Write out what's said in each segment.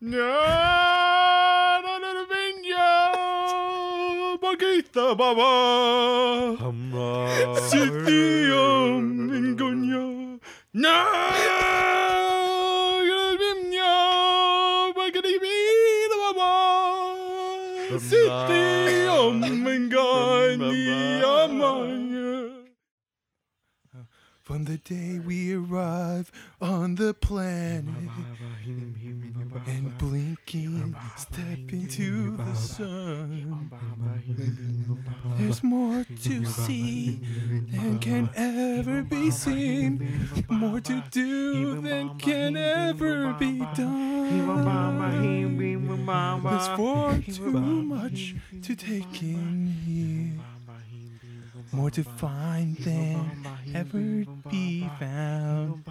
Na na na vinya bagita baba Sithium ingonya Na From the day we arrive on the planet and blinking step into the sun. There's more to see than can ever be seen, more to do than can ever be done. There's far too much to take in here, more to find than ever be found.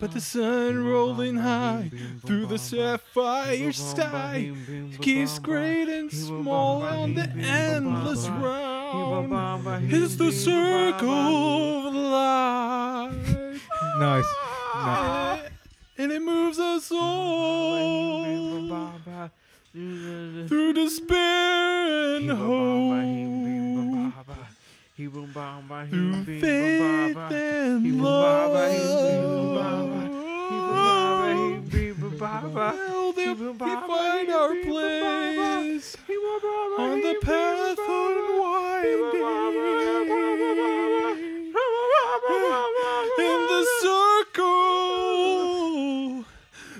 But the sun rolling high through the sapphire sky keeps great and small on the endless round. It's the circle of life. Nice. And it moves us all through despair and hope. Through faith and love. Well, we find our place on the path unwinding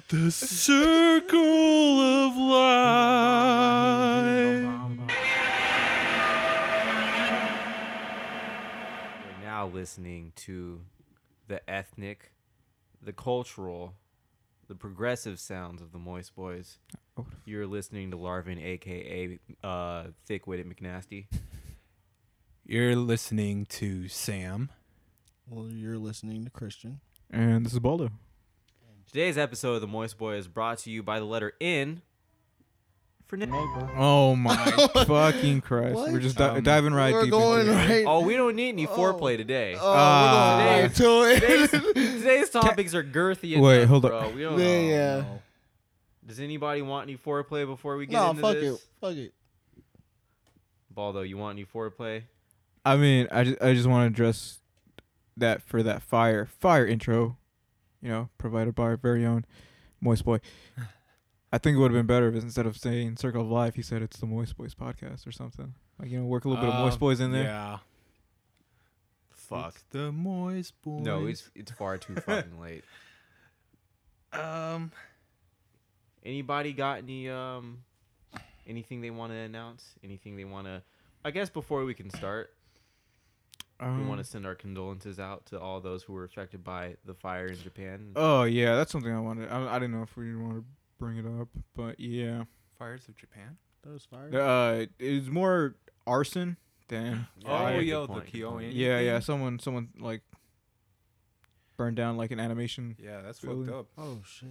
the circle of life. You're now listening to the ethnic, the cultural, the progressive sounds of the Moist Boys. Oh. You're listening to Larvin, aka uh, Thick Witted McNasty. You're listening to Sam. Well, you're listening to Christian. And this is Baldo. Today's episode of the Moist Boy is brought to you by the letter N for neighbor. Oh my fucking Christ. What? We're just di- Um, diving right we're deep going into it. right. Oh, we don't need any Oh. foreplay today. Oh, Ah. we're going right Today's, it. today's topics are girthy enough, Wait, hold up. bro. We don't Yeah, know. yeah. Does anybody want any foreplay before we get no, into fuck this? it. Fuck it. Baldo, you want any foreplay? I mean, I just, I just want to address that for that fire fire intro, you know, provided by our very own Moist Boy. I think it would have been better if instead of saying Circle of Life, he said it's the Moist Boys podcast or something. Like you know, work a little bit of Moist Um, Boys in there. Yeah. Fuck. It's the Moist Boys. No, it's it's far too fucking late. um. Anybody got any um anything they want to announce? Anything they want to I guess before we can start, we Um, want to send our condolences out to all those who were affected by the fire in Japan. Oh yeah, that's something I wanted. I, I didn't know if we want to bring it up, but yeah, Fires of Japan. Those fires. uh, it was more arson than. Yeah, oh, good yo, the good point. Kyoan. Yeah, yeah. Someone, someone like burned down like an animation. Yeah, that's Really? fucked up. oh shit.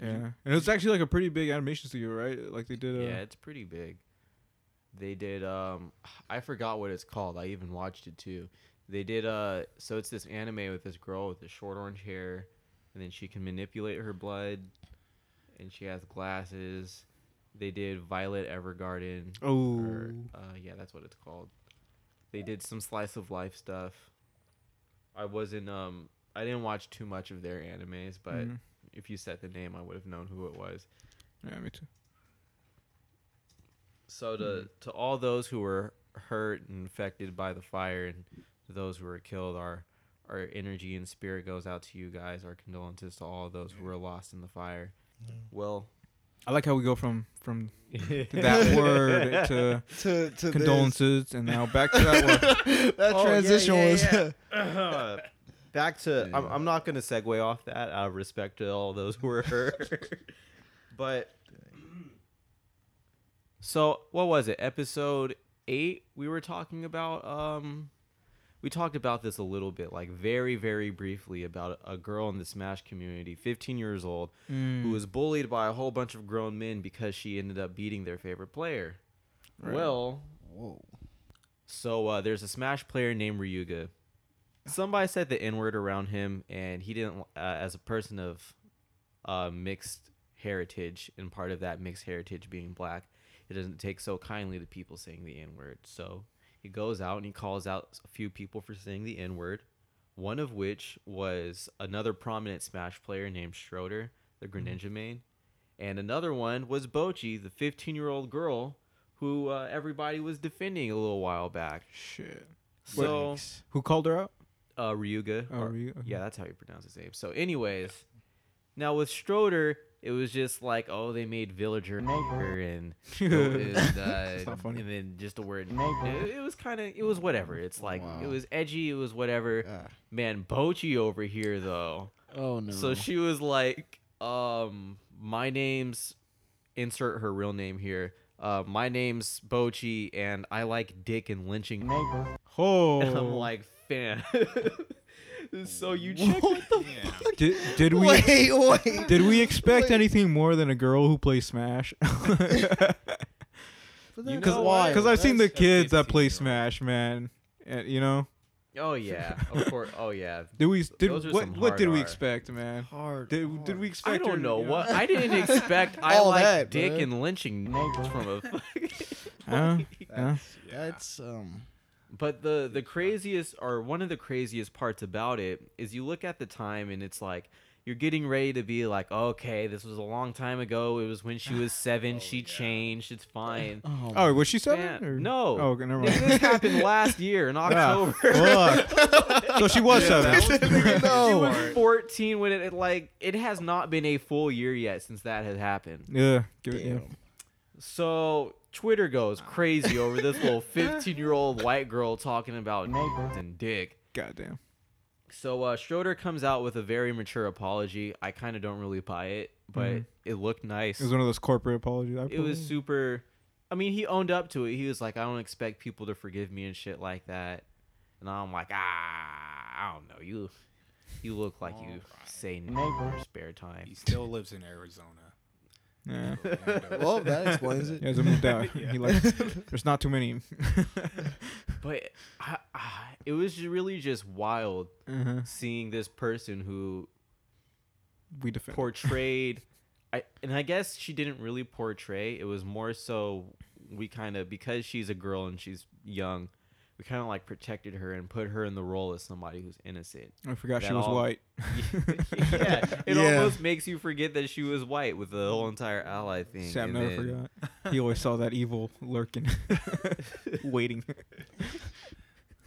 Yeah, and it was actually like a pretty big animation studio, right? Like they did. Uh, Yeah, it's pretty big. They did um I forgot what it's called. I even watched it too. They did uh so it's this anime with this girl with the short orange hair and then she can manipulate her blood and she has glasses. They did Violet Evergarden. Oh. or, uh yeah, that's what it's called. They did some slice of life stuff. I wasn't um I didn't watch too much of their animes, but Mhm. if you said the name I would have known who it was. Yeah, me too. So to mm-hmm. to all those who were hurt and affected by the fire, and those who were killed, our our energy and spirit goes out to you guys. Our condolences to all those who were lost in the fire. Well, I like how we go from from that word to To to condolences, and now back to that word. That Oh, yeah, transition yeah, was. yeah. Uh, back to I'm, I'm not gonna segue off that out of respect to all those who were hurt, but so what was it? Episode eight. We were talking about um, we talked about this a little bit, like very very briefly about a girl in the Smash community, 15 years old, Mm. who was bullied by a whole bunch of grown men because she ended up beating their favorite player. Right. Well, Whoa. so uh, there's a Smash player named Ryuga. Somebody said the N word around him, and he didn't. Uh, as a person of uh, mixed heritage, and part of that mixed heritage being black, he doesn't take so kindly to people saying the N word. So he goes out and he calls out a few people for saying the N word. One of which was another prominent Smash player named Stroder, the Greninja main, and another one was Bochi, the 15-year-old girl who uh, everybody was defending a little while back. Shit. So Who called her out? uh, Ryuga. Oh, or- Ryu, okay. Yeah, that's how you pronounce his name. So, anyways, now with Stroder, it was just like, oh, they made villager neighbor and, and, uh, and then just the word. It, it was kind of, it was whatever. It's like it was edgy. It was whatever. Ah. Man, Bochi over here though. Oh no. So she was like, um, my name's insert her real name here. Uh, my name's Bochi, and I like dick and lynching. Oh. And I'm like, fan. so you check. did, did we wait, wait. did we expect anything more than a girl who plays Smash? But You that's know why. Because I've seen the That's a kids that play 15-year-old. Smash, man. And, you know, Oh yeah, of course. Oh yeah. did we did Those are what some what did we R. expect, man? hard. Did did we expect? I her don't to, know you what I didn't expect. I All like that, dick bro. and lynching from a. Huh? Huh? That's um. But the the craziest or one of the craziest parts about it is you look at the time and it's like you're getting ready to be like, okay, this was a long time ago. It was when she was seven. she changed. It's fine. Oh, Oh, was she seven? Man, or- no. Oh, okay, never This happened last year in Ah, October. fuck. so she was seven. She no. was 14 when it, it like it has not been a full year yet since that had happened. Yeah. Give it, yeah. Damn. So Twitter goes crazy over this little 15 year old white girl talking about and dick. Goddamn. So uh, Stroder comes out with a very mature apology. I kind of don't really buy it, but Mhm. it looked nice. It was one of those corporate apologies. I It was put- super. I mean, he owned up to it. He was like, "I don't expect people to forgive me and shit like that," and I'm like, "Ah, I don't know. You, you look like you Alright. say no in your spare time." He still lives in Arizona. Yeah. Well, that explains it. He hasn't moved out. Yeah. He like, there's not too many. But I, I, it was really just wild uh-huh. seeing this person who We defend. portrayed I and I guess she didn't really portray. It was more so we kind of because she's a girl and she's young, we kind of like protected her and put her in the role as somebody who's innocent. I forgot she was all- white. yeah, it Yeah. almost makes you forget that she was white with the whole entire ally thing. Sam never then- forgot. He always saw that evil lurking, waiting.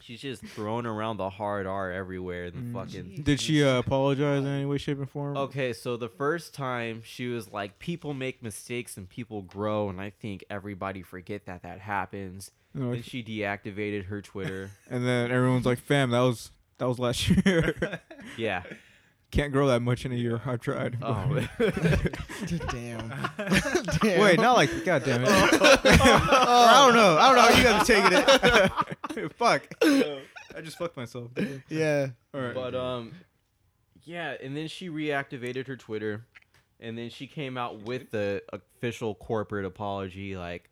She's just throwing around the hard R everywhere and the Mm. fucking Did she uh, apologize in any way, shape, or form? Okay, so the first time she was like, people make mistakes and people grow, and I think everybody forget that that happens. You know, And she deactivated her Twitter. and then everyone's like, "Fam, that was that was last year. yeah. Can't grow that much in a year. I've tried." Oh. Damn. Damn. Wait, not like God damn it. I don't know. I don't know how you guys are taking it. Fuck. I just fucked myself. Yeah. All right. but um, yeah, and then she reactivated her Twitter, and then she came out with the official corporate apology, like,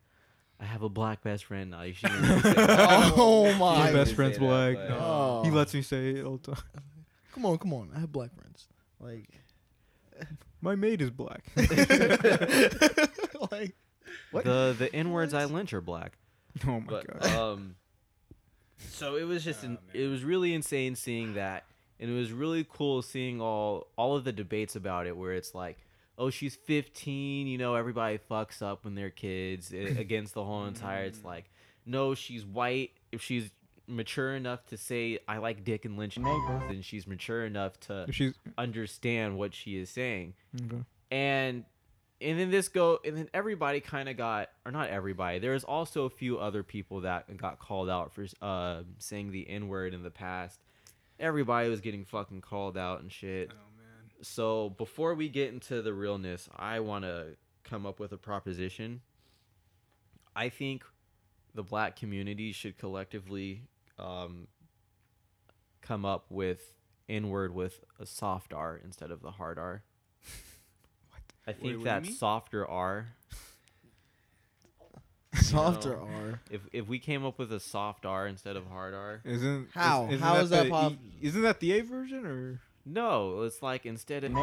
"I have a black best friend now." She didn't really say that. Oh my. My didn't best say friend's that, black. but- Oh. He lets me say it all the time. Come on, come on. I have black friends. Like. My mate is black. like. The the N words I lynch are black. oh my but god. um so it was just Oh, an, it was really insane seeing that and it was really cool seeing all all of the debates about it where it's like oh she's 15 you know everybody fucks up when they're kids against the whole entire it's like no she's white if she's mature enough to say i like dick and lynch then she's mature enough to She's understand what she is saying okay. and and then this go and then everybody kind of got or not everybody there was also a few other people that got called out for uh saying the n word in the past. Everybody was getting fucking called out and shit. Oh man. so before we get into the realness i want to come up with a proposition. I think the black community should collectively um come up with n word with a soft r instead of the hard r I think what do that softer R. Softer know. R. If if we came up with a soft R instead of hard R, Isn't How? Isn't How is that the pop- E- isn't that the A version or? no, it's like instead of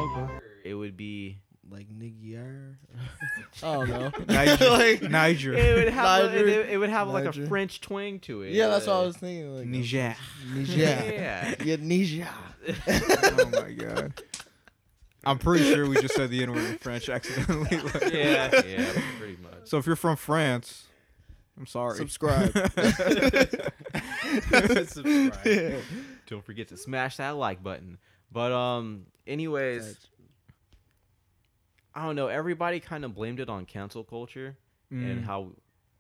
it would be like Niger. I don't know. Niger. like, Niger. It would have a, Niger. it, it would have like a French twang to it. yeah, that's what I was thinking. Like, Niger. Niger. Yeah. yeah, Niger. oh my god. I'm pretty sure we just said the N word in French accidentally. like- yeah, yeah, pretty much. So if you're from France, I'm sorry. Subscribe. Subscribe. Don't forget to smash that like button. But um, anyways, I don't know. Everybody kind of blamed it on cancel culture and Mm. how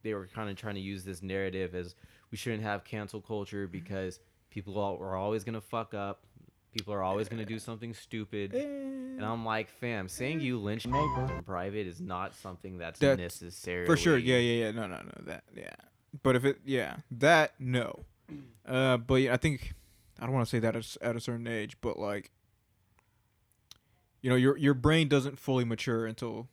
they were kind of trying to use this narrative as we shouldn't have cancel culture because people all, are always gonna fuck up. People are always gonna do eh. something stupid. Eh. And I'm like, fam, saying eh. you lynched me in private is not something that's That's- necessarily For sure. Yeah, yeah, yeah. No, no, no. That, yeah. But if it, yeah, that, no. Uh, but yeah, I think, I don't want to say that at, a certain age, but like, you know, your your brain doesn't fully mature until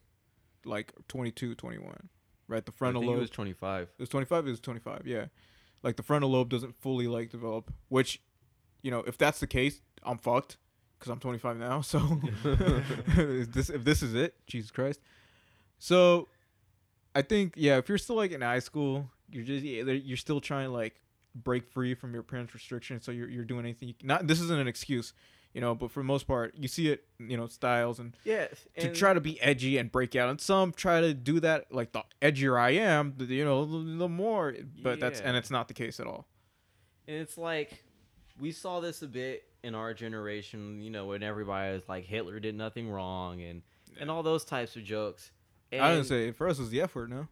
like 22, 21, right? The I frontal think lobe. it was 25. It was 25. It was 25. Yeah, like the frontal lobe doesn't fully like develop. Which, you know, if that's the case, I'm fucked because I'm 25 now. So, if this if this is it, Jesus Christ. So, I think yeah, if you're still like in high school, you're just yeah, you're still trying to like break free from your parents' restrictions. So you're you're doing anything. You can, not this isn't an excuse, you know, but for the most part, you see it, you know, styles and Yeah, to try to be edgy and break out. And some try to do that. Like the edgier I am, the, you know, the, the more. But that's and it's not the case at all. And it's like we saw this a bit in our generation, you know, when everybody was like Hitler did nothing wrong and and all those types of jokes. And, I didn't say for us it was the F word. No.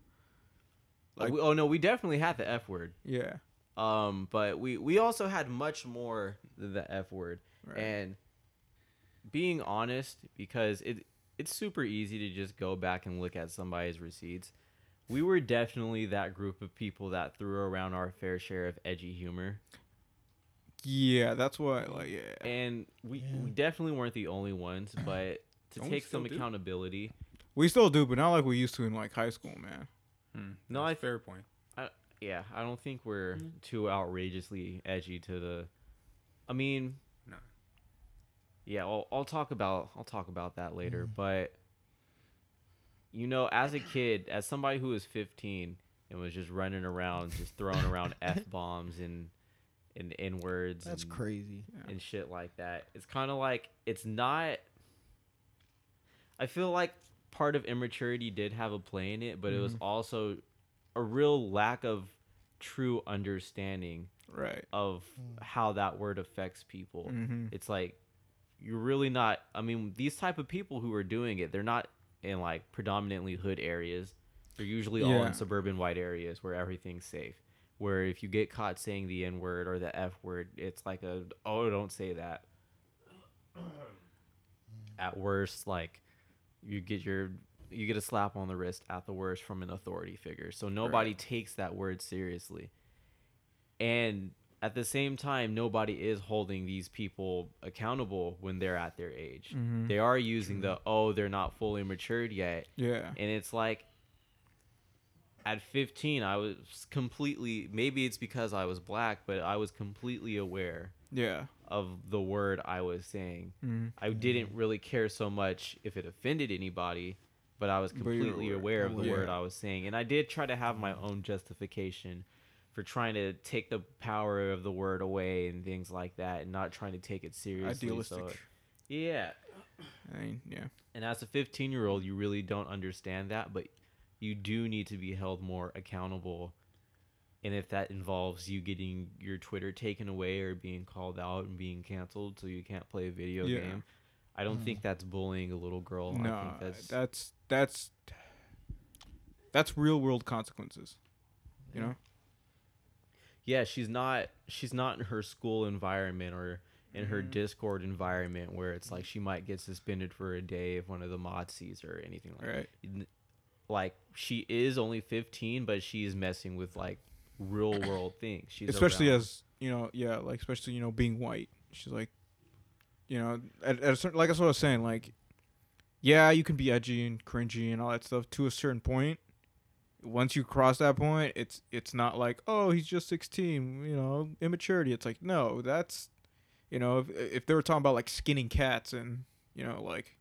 oh, like- we- oh no, we definitely had the F word. Yeah. Um, but we we also had much more than the F word. Right. And being honest, because it it's super easy to just go back and look at somebody's receipts. We were definitely that group of people that threw around our fair share of edgy humor. Yeah, that's what. Like yeah. and we, Yeah. we definitely weren't the only ones but to Don't take some do? accountability We still do, but not like we used to in like high school, man. Hmm, No, that's I- fair point. I, yeah i don't think we're Mm-hmm. too outrageously edgy to the i mean No. yeah I'll, I'll talk about i'll talk about that later Mm-hmm. but you know as a kid as somebody who was 15 and was just running around just throwing around f-bombs and and n-words That's and, crazy. and shit like that. It's kind of like it's not. I feel like part of immaturity did have a play in it, but it was Mhm. also a real lack of true understanding Right. of Mm. how that word affects people. Mm-hmm. It's like you're really not. I mean, these type of people who are doing it, they're not in like predominantly hood areas. They're usually all in suburban white areas where everything's safe. Where if you get caught saying the N word or the F word, it's like a oh don't say that. At worst, like you get your you get a slap on the wrist at the worst from an authority figure. So nobody takes that word seriously. And at the same time, nobody is holding these people accountable when they're at their age. Mhm. They are using the oh they're not fully matured yet Yeah. and it's like at 15 i was completely maybe it's because i was black but i was completely aware Yeah. of the word i was saying Mm-hmm. i didn't really care so much if it offended anybody but i was But you were completely aware. aware of the Yeah. word i was saying and i did try to have my own justification for trying to take the power of the word away and things like that and not trying to take it seriously Idealistic. so yeah I mean, yeah. and as a 15 year old, you really don't understand that, but you do need to be held more accountable. And if that involves you getting your Twitter taken away or being called out and being canceled so you can't play a video Yeah. game, I don't think that's bullying a little girl. I no, think that's, that's that's that's real world consequences. You know. yeah, she's not she's not in her school environment or in her Mhm. Discord environment where it's like she might get suspended for a day if one of the mods sees her or anything like that. Right. n- like she is only 15 but she's messing with like real world things she's especially around- as you know, yeah, like especially you know being white. She's like, you know, at, at a certain like that's what I was saying. Like, yeah, you can be edgy and cringy and all that stuff to a certain point. Once you cross that point, it's it's not like oh he's just sixteen, you know, immaturity. It's like no, that's, you know, if if they were talking about like skinning cats and you know like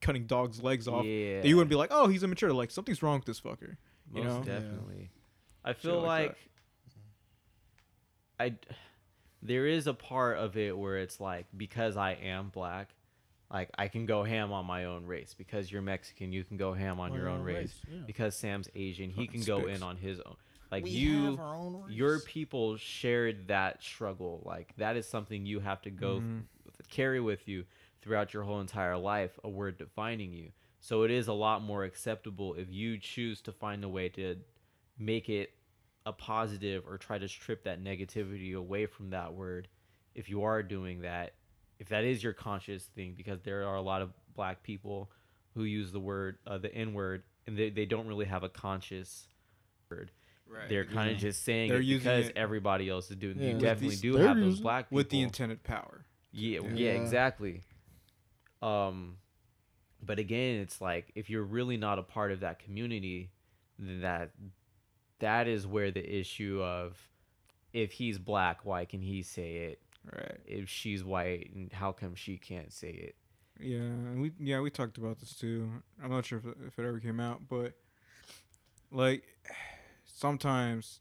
cutting dogs' legs off, yeah, that you wouldn't be like, oh, he's immature. Like something's wrong with this fucker. you most know? Yeah. definitely. I feel like like, I there is a part of it where it's like because I am black, like I can go ham on my own race. Because you're Mexican, you can go ham on your own race. yeah. Because Sam's Asian, he can go spicks. in on his own. Like We you have our own your people shared that struggle. Like that is something you have to go Mhm. carry with you throughout your whole entire life, a word defining you. So it is a lot more acceptable if you choose to find a way to make it a positive or try to strip that negativity away from that word. If you are doing that, if that is your conscious thing, because there are a lot of black people who use the word, uh, the N word, and they, they don't really have a conscious word. Right. They're kind of just saying They're it using because it- everybody else is doing. Yeah. You With definitely these- do have those black people with the intended power. yeah, Yeah. yeah, Yeah. exactly. Um, but again, it's like if you're really not a part of that community, then that that is where the issue of if he's black, why can he say it? Right. If she's white, and how come she can't say it? Yeah, and we yeah we talked about this too. I'm not sure if it, if it ever came out, but like sometimes,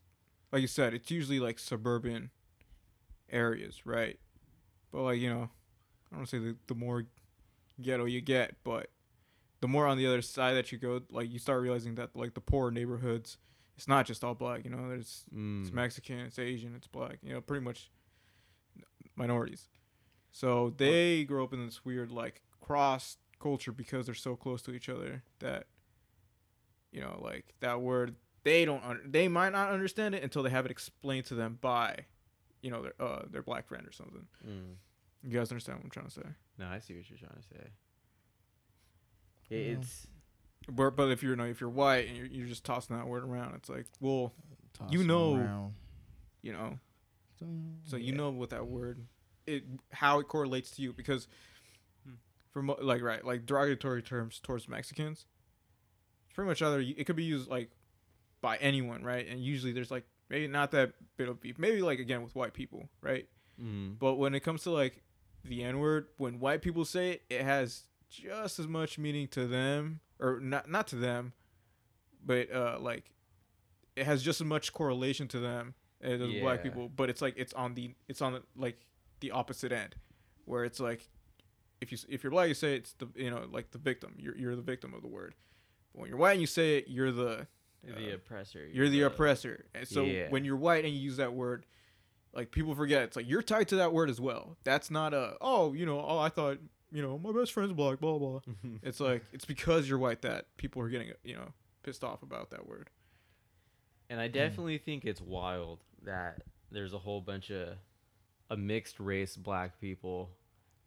like you said, it's usually like suburban areas, right? But like you know, I don't say the the more ghetto you get, but the more on the other side that you go, like you start realizing that like the poor neighborhoods, it's not just all black. You know, there's Mm. it's Mexican, it's Asian, it's black. You know, pretty much minorities. So they grow up in this weird like cross culture because they're so close to each other that you know, like that word they don't un- they might not understand it until they have it explained to them by you know their uh their black friend or something. Mm. You guys understand what I'm trying to say? No, I see what you're trying to say. It- Yeah. It's But but if you're no if you're white and you're you're just tossing that word around, it's like well Toss you know- around. you know Mm, So you yeah. know what that word, it how it correlates to you because, for mo- like right like derogatory terms towards Mexicans, it's pretty much other it could be used like by anyone right, and usually there's like maybe not that bit of beef, maybe like again with white people right, mm. but when it comes to like the N word, when white people say it, it has just as much meaning to them or not not to them, but uh like it has just as much correlation to them as those black people. But it's like it's on the it's on the, like the opposite end, where it's like if you if you're black, you say it's the you know like the victim. You're you're the victim of the word. But when you're white and you say it, you're the the uh, oppressor. you're the oppressor. And so Yeah. when you're white and you use that word, like people forget it's like you're tied to that word as well. That's not a oh you know oh I thought you know my best friend's black blah blah. it's like it's because you're white that people are getting you know pissed off about that word. And I hmm. definitely think it's wild that there's a whole bunch of a mixed race black people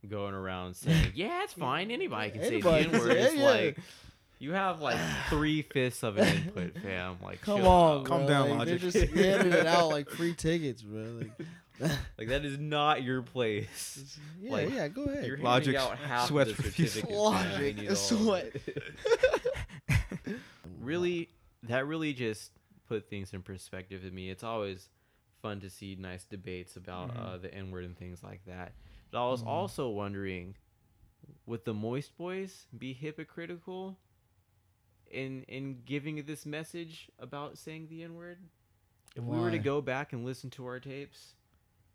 going around saying, "Yeah, it's fine. Anybody can say the N word." It's it, yeah. like you have like three fifths of an input, fam. Like, Come chill on, out. Calm down, like, They're just handing it out like free tickets, bro. Like, Like that is not your place. yeah, Like, yeah, go ahead. You're Logic handing out half sweats of the profusely. certificates. Logic man. You need sweat. really, that really just put things in perspective to me. It's always fun to see nice debates about Mhm. uh, the N word and things like that. But I was Mhm. also wondering, would the Moist Boys be hypocritical in in giving this message about saying the N word? If we were to go back and listen to our tapes,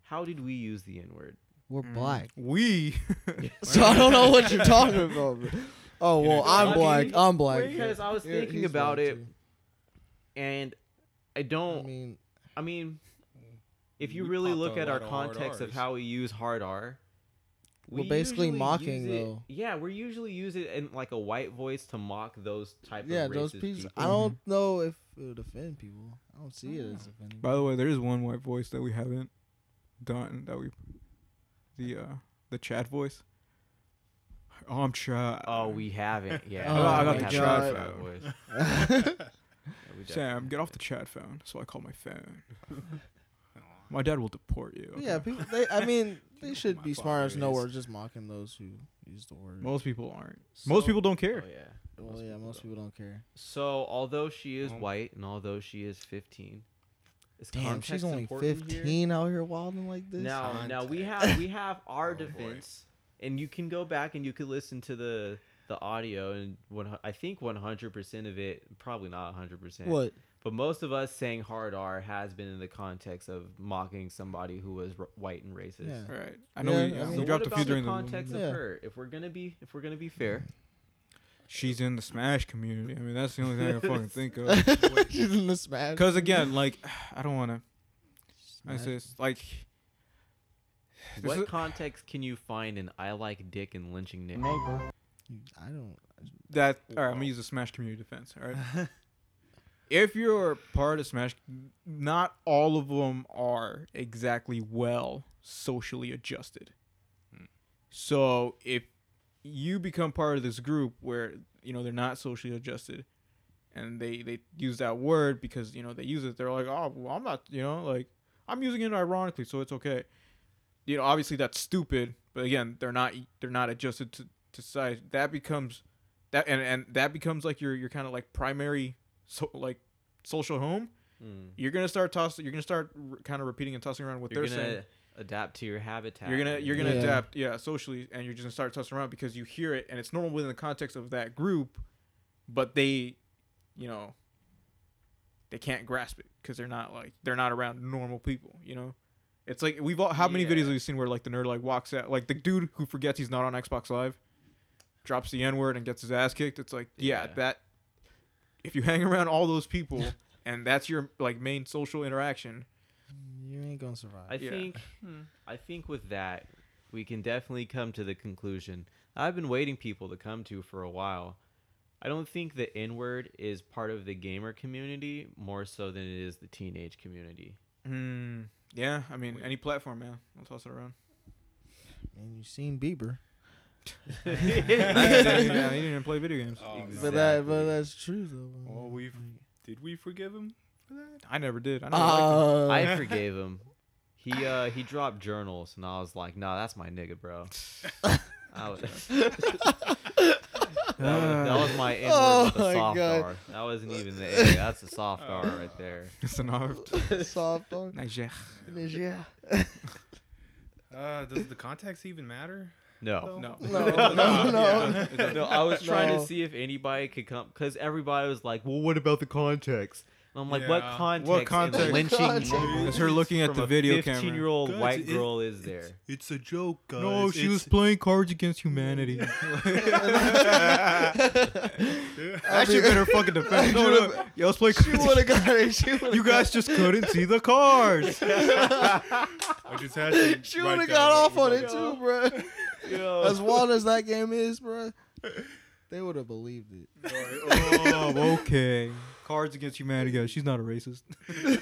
how did we use the N word? We're Mm. black. We So I don't know what you're talking about. Oh well, I'm I black. I'm black. because I was Yeah, thinking he's about it, too. and I I don't. I mean, I mean, if you really look at our lot of context of how we use hard R, We're basically mocking, it- though. Yeah, we usually use it in like a white voice to mock those type of people. yeah, of those pieces. people. I don't know if it would offend people. I don't see it as offending. By the way, there is one white voice that we haven't done that we the uh the Chad voice. Oh, I'm Chad. Oh, we haven't. Yeah, Oh, I got the haven't Chad phone. voice. Yeah, Sam, get off the chat phone. So I call my phone. My dad will deport you. yeah, people. They, I mean, they should be smart enough to know we're just mocking those who use the word. Most people aren't. Most people don't care. Oh yeah. well, most yeah, people most don't. people don't care. So although she is Well- white and although she is 15, is Damn, she's only important here? 15 out here wilding like this. Now, now we have we have our Oh, boy. defense, and you can go back and you could listen to the the audio, and one, I think 100% of it, probably not 100%. What? But most of us saying hard R has been in the context of mocking somebody who was r- white and racist. Yeah. All right. I know Yeah, we, I mean- we So dropped what a few about during the the context Yeah. of her? If we're gonna be, if we're gonna be fair, She's in the Smash community. I mean, that's the only thing I can fucking think of. She's in the smash. Because again, like, I don't want to. I say just like. This what is- context can you find in "I like dick" and lynching Nick? I don't. that oh, all right, I'm gonna use the Smash community defense. All right. if you're part of Smash, not all of them are exactly well socially adjusted. So if you become part of this group where you know they're not socially adjusted, and they they use that word because you know they use it, they're like, oh, well, I'm not, you know, like I'm using it ironically, so it's okay. You know, obviously that's stupid, but again, they're not they're not adjusted to to size. That becomes that and and that becomes like your your kind of like primary so like social home. Mm. You're gonna start tossing. You're gonna start r- kind of repeating and tossing around what You're they're gonna saying. adapt to your habitat. You're gonna you're gonna Yeah. adapt, yeah, socially, and you're just gonna start tossing around because you hear it, and it's normal within the context of that group, but they, you know, they can't grasp it because they're not like they're not around normal people. You know, it's like we've all how many Yeah. videos have we seen where like the nerd like walks out, like the dude who forgets he's not on Xbox Live, drops the N word and gets his ass kicked. It's like yeah, Yeah. that if you hang around all those people and that's your like main social interaction, You ain't gonna survive. I Yeah. think I think with that we can definitely come to the conclusion I've been waiting people to come to for a while. I don't think the N word is part of the gamer community more so than it is the teenage community. Hmm. Yeah, I mean, any platform, man. I'll toss it around. and you've seen Bieber. Yeah, he didn't even play video games. Oh, no. But that, but that's true though. Well, we've did we forgive him for that? I never did. I never liked Uh, I forgave him. He uh he dropped journals and I was like, nah, that's my nigga, bro. I was, that, was, that was my N word Oh with a soft God. R. That wasn't even the A. That's a soft R right there. It's an art. soft on. Niger. Yeah. Uh, does the context even matter? No. No. No, no, no. Yeah. No, I was trying No. to see if anybody could come because everybody was like, "Well, what about the context?" And I'm like, "What context? What context? lynching Context. Her looking at the a video camera. Fifteen-year-old white it- girl is there. It's a joke, guys. No, she was playing Cards Against Humanity. I should better fucking defend. No, no, yo, let's play She Cards. would have got it. She You guys just couldn't see the cards. I just had to. She would have down got off on it too, bro. Yo. As wild as that game is, bro, they would have believed it. oh, okay. Cards Against Humanity, guys. She's not a racist.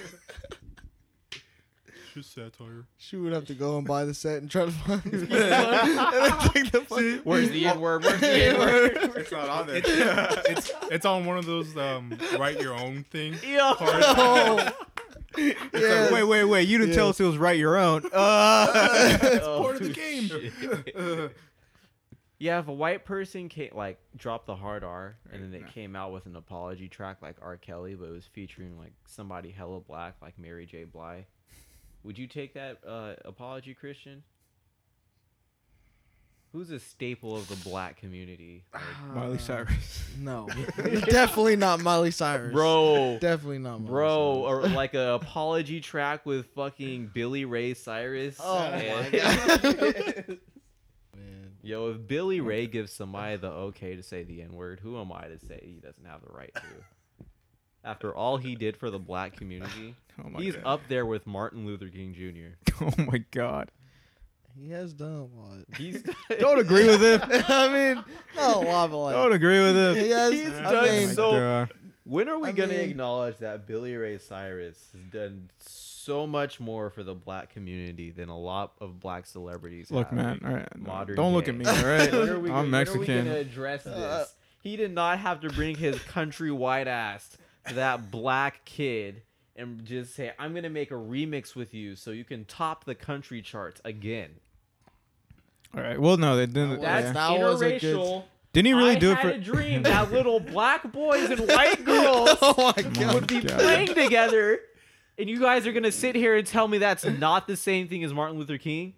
Just satire. She would have to go and buy the set and try to find it. and then take the Where's the N word? Where's the N word? It's not on there. It's, it's it's on one of those um write your own thing. Yo. Oh. It's Yes. like, wait, wait, wait. You didn't Yeah. tell us it was right your own. Uh. it's part of the game. yeah, if a white person came, like dropped the hard R and then Right, they nah. came out with an apology track like R. Kelly, but it was featuring like somebody hella black, like Mary J. Blige, would you take that uh, apology, Christian? Who's a staple of the black community? Like, uh, Miley Cyrus. No, definitely not Miley Cyrus. bro, definitely not. Miley bro, Cyrus. or like a apology track with fucking Billy Ray Cyrus. Oh my god. Man. Yo, if Billy Ray gives somebody the okay to say the N word, who am I to say he doesn't have the right to? After all he did for the black community, Oh my he's god. up there with Martin Luther King Jr. Oh my god. He has done a lot. He's Don't agree with him. I mean, not a lot, but like Don't agree with him. he has. He's I done mean, so- God. when are we I gonna mean- acknowledge that Billy Ray Cyrus has done so much more for the black community than a lot of black celebrities? Look, have? man. All right. no, Modern Don't look at me. All right. When are we I'm gonna- when are we gonna Mexican. address this? Uh, he did not have to bring his country white ass to that black kid and just say, "I'm gonna make a remix with you so you can top the country charts again." All right. Well, no, they didn't. That's yeah. That was a good- interracial. Didn't he really I do it for? I had for? a dream that little black boys and white girls oh my god. would be God. playing together, and you guys are gonna sit here and tell me that's not the same thing as Martin Luther King?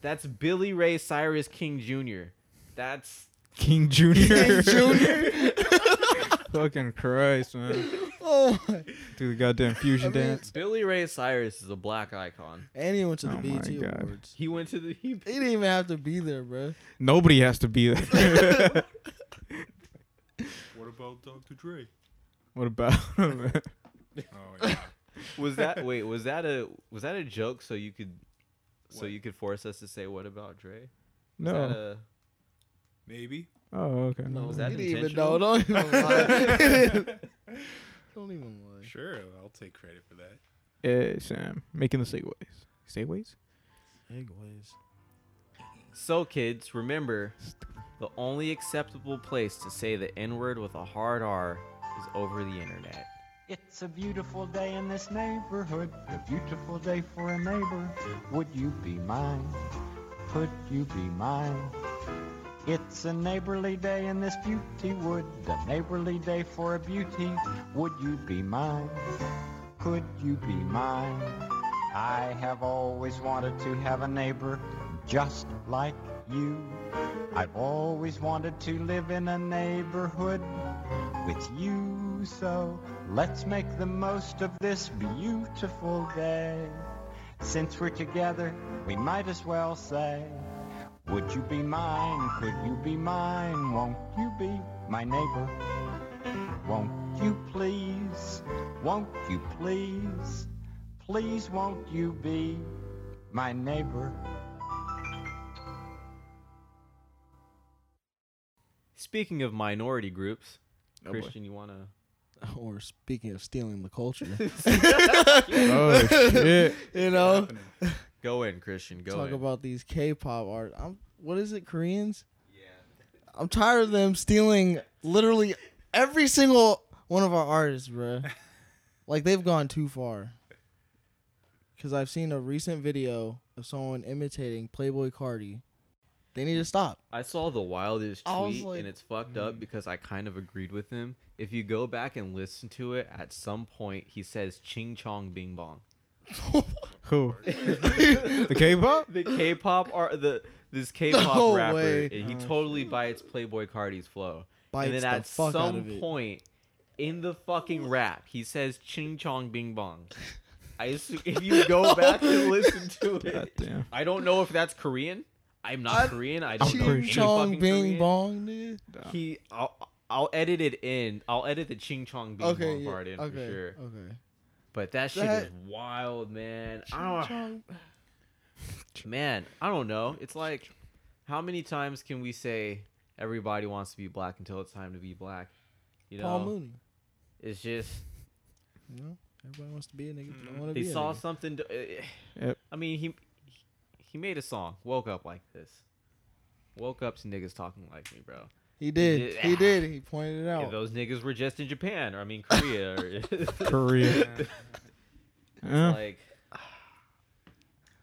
That's Billy Ray Cyrus King Jr. That's King Junior. King Junior. Fucking Christ, man. Oh my. Do the goddamn fusion I mean- dance. Billy Ray Cyrus is a black icon. And he went to the Oh my BET God. Awards. He went to the he He didn't even have to be there, bro. Nobody has to be there. What about Dr. Dre? what about him? Oh yeah. was that wait was that a was that a joke so you could so What? you could force us to say what about Dre? Was no. that a, Maybe. oh, okay. No. Was that he didn't even intentional? know. Don't even lie. Don't even lie. Sure, I'll take credit for that. Hey, Sam. Making the segues. Segues? Segways. So kids, remember the only acceptable place to say the N-word with a hard R is over the internet. It's a beautiful day in this neighborhood, a beautiful day for a neighbor. Would you be mine? Could you be mine? It's a neighborly day in this beauty wood, a neighborly day for a beauty. Would you be mine? Could you be mine? I have always wanted to have a neighbor just like you. I've always wanted to live in a neighborhood with you. So let's make the most of this beautiful day. Since we're together, we might as well say, Would you be mine? Could you be mine? Won't you be my neighbor? Won't you please? Won't you please? Please won't you be my neighbor? Speaking of minority groups, Oh, boy. Christian, you wanna? Or speaking of stealing the culture, Oh, shit. you know, Happening. Go in, Christian. Go in. talk in. about these K-pop art. I'm, what is it, Koreans? Yeah. I'm tired of them stealing literally every single one of our artists, bro. like they've gone too far. Because I've seen a recent video of someone imitating Playboi Carti. They need to stop. I saw the wildest tweet, like- and it's fucked up mm. because I kind of agreed with him. If you go back and listen to it, at some point he says "Ching Chong Bing Bong." Who? the K-pop? the K-pop are the this K-pop No rapper, way. and he Oh, totally bites Playboi Carti's flow. Bites and then the at fuck out some of it. point in the fucking rap, he says "Ching Chong Bing Bong." I assume if you go back and listen to it, Goddamn. I don't know if that's Korean. I'm not I- Korean. I don't know pretty any Ching. Chong fucking Bing Korean. Bong, dude. He, I'll, I'll edit it in. I'll edit the Ching Chong Bing Okay, Bong yeah, part in okay, for sure. okay. But that shit is wild, man. I don't, Chong- man, I don't know. It's like, how many times can we say everybody wants to be black until it's time to be black? You know, Paul Mooney. it's just You know, everybody wants to be a nigga. but Don't want to they be saw a nigga. something. To, uh, Yep. I mean, he he made a song. Woke up like this. Woke up to niggas talking like me, bro. He did. did- He did. He pointed it If out. those niggas were just in Japan, or I mean Korea, or Korea. Yeah. like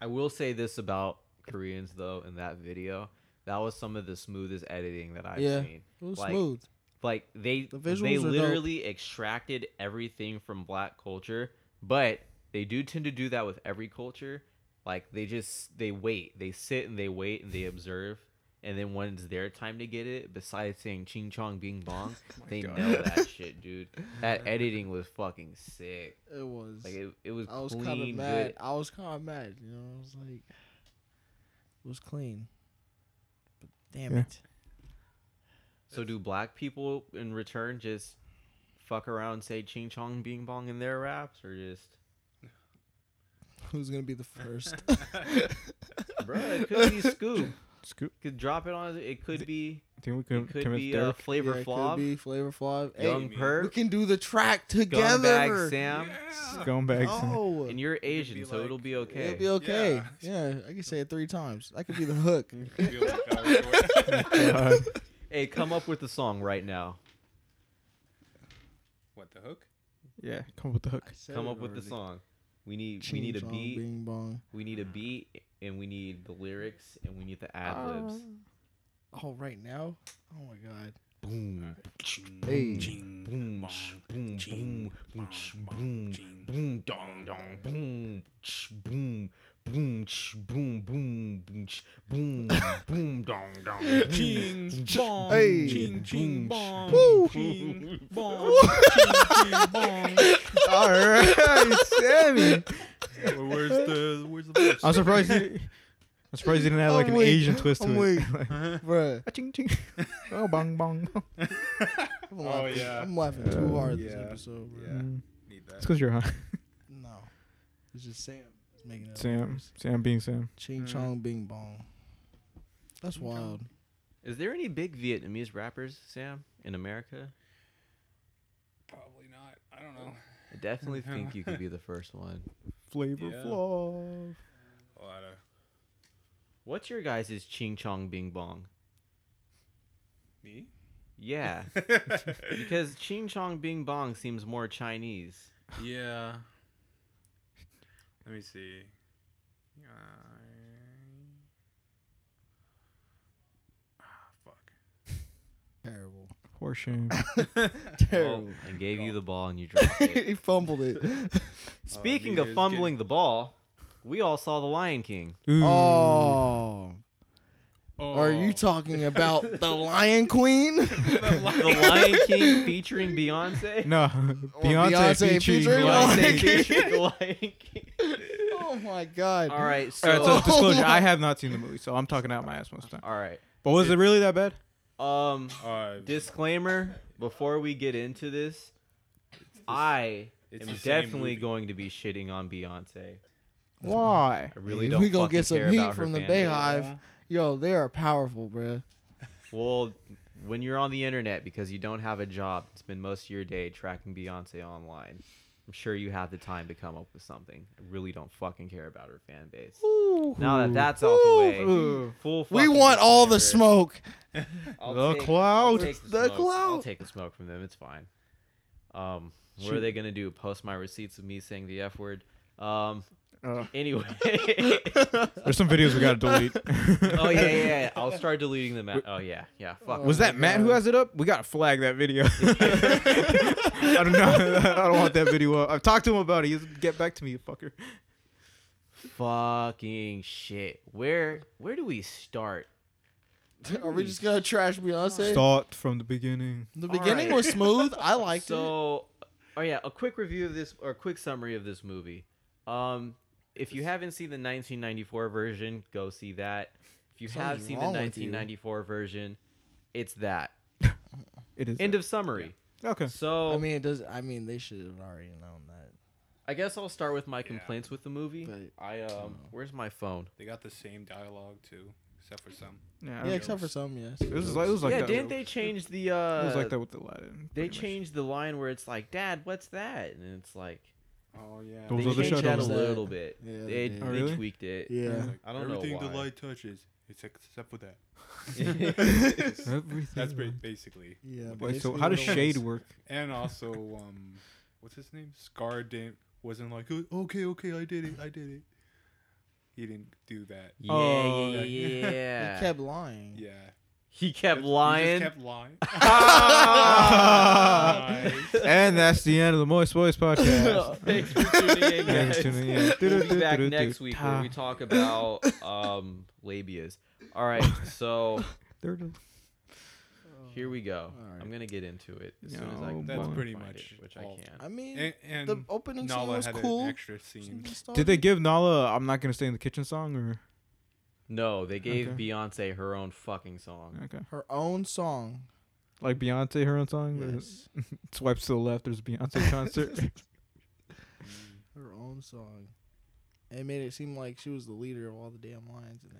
I will say this about Koreans though in that video. That was some of the smoothest editing that I've Yeah. seen. It was like- smooth. Like they The they visuals are dope. literally extracted everything from black culture, but they do tend to do that with every culture. Like they just they wait, they sit and they wait and they observe. And then when it's their time to get it, besides saying ching chong bing bong, oh they God. nail that shit, dude. That editing was fucking sick. It was. Like it, it was I was kind of mad. good. I was kind of mad. You know, I was like, it was clean. But damn Yeah. it. So do black people in return just fuck around and say ching chong bing bong in their raps or just Who's gonna be the first? bro it could be Scoop. Scoop. Could drop it on it could be I Think we it could could convince be uh, Derek? Flavor yeah, it Flav, Could be Flavor Flav. Hey, Young we we Perk, can do the track Scumbag together. Sam. Scumbags. Oh, And you're be Asian, so like- it'll be okay. it'll be okay. Yeah. Yeah. I can say it three times. I could be the hook. Feel like I was- God. Hey, come up with the song right now. what the hook? Yeah, come up with the hook. Come up with the song. We need we need a beat. Bing bong. We need a beat, and we need the lyrics, and we need the ad libs. Oh, oh right now? Oh my god. Boom. Hey. Ching, boom, bong, sh- boom, ching, boom, bong, sh- bong, boom, ching, boom, dong, dong, boom, sh- boom, boom, ch, boom, boom, boom, ch, boom, boom, dong, dong. Ching bong, Hey. ching ching bong, Woo. ching bong, ching ching bong. All right, Sammy. Well, where's the where's the verse? I'm surprised. You, I'm surprised you didn't have like I'm an weak. Asian twist to I'm it. weak. Like, Bruh. ching ching. Oh bong bong. I'm Oh, laughing, yeah. I'm laughing too Uh, hard this yeah. episode. Bro. Yeah. Mm. Need It's that. because you're high. No. It's just Sam is making it. Sam. worse. Sam being Sam. Ching Mm. chong bing bong. That's Ching chong. wild. Is there any big Vietnamese rappers, Sam, in America? Probably not. I don't know. I definitely think you could be the first one. Flavor Yeah. Flav. A lot of What's your guys' ching chong bing bong? me. Yeah, because ching chong bing bong seems more Chinese. yeah. Let me see. Uh, ah, fuck. Terrible. Poor shame. Well, Terrible. I gave you the ball and you dropped it. he fumbled it. Speaking he of is fumbling the ball, we all saw The Lion King. Ooh. Oh. Oh. Are you talking about the Lion Queen? The Lion King featuring Beyonce. No, Beyonce, Beyonce featuring featuring Lion Lion King. King. featuring The Lion King. Oh my god. All right, so, All right, so disclosure, Oh I have not seen the movie, so I'm talking out my ass most of the time. all right. But was it really that bad? Um, Uh, disclaimer before we get into this, I am definitely movie. going to be shitting on Beyonce. Why? I really If don't. we gonna fucking get some care heat about her from the fan Bay Yo, they are powerful, bruh. Well, when you're on the internet because you don't have a job, spend most of your day tracking Beyonce online. I'm sure you have the time to come up with something. I really don't fucking care about her fan base. Now that that's out the way, Ooh. full. We want all the smoke. I'll The take- clout. The, The smoke. I'll take the smoke from them. It's fine. Um, what Shoot. are they gonna do? Post my receipts of me saying the f word? Um. Uh, Anyway. there's some videos we gotta delete. oh yeah, yeah, yeah. I'll start deleting them. Out. Oh yeah, yeah. Fuck. Was that my Matt who has it up? We gotta flag that video. I don't know. I don't want that video up. I've talked to him about it. He's get back to me, you fucker. Fucking shit. Where where do we start? Are we just gonna trash Beyonce? Start from the beginning. The beginning right. was smooth. I liked it. So, oh yeah, a quick review of this or a quick summary of this movie. Um, if you haven't seen the 1994 version, go see that. If you have seen the wrong with you. 1994 version, it's that. It is. End of summary. okay. So, I mean, it does. I mean, they should have already known that. I guess I'll start with my complaints with the movie. But- I um, where's my phone? They got the same dialogue too, except for some. Yeah. Yeah, except for some, yes. was like it was like yeah, that. didn't they change the? Uh, It was like that with the Aladdin. They pretty much. changed the line where it's like, "Dad, what's that?" And it's like Oh yeah. Those they are the changed that a little bit. Yeah, they they did. Oh, they really? tweaked it. Yeah. Like, I don't know everything the light touches, it's except for that. Everything. That's ba- basically. Yeah. Wait, so how does shade work? And also, um, what's his name? Scar didn't wasn't like, "Oh, okay, okay, I did it, I did it. He didn't do that. Yeah, Oh, yeah, yeah. yeah. He kept lying. Yeah. He kept He lying. just kept lying. and that's the end of the Moist Boys podcast. Thanks for tuning in, Thanks guys. for tuning in. We'll be back next week where we talk about um labias. All right, so here we go. Alright. I'm gonna get into it as soon as I No, can That's boy. pretty find much it, which I all. can. I mean, and and the opening scene was had cool. an extra scene. Did they give Nala "I'm not gonna stay in the kitchen" song or? No, they gave Okay. Beyonce her own fucking song. Okay. Her own song. Like Beyonce, her own song. or Yes. Swipes to the left. There's a Beyonce concert. Mm, her own song. And it made it seem like she was the leader of all the damn lines, and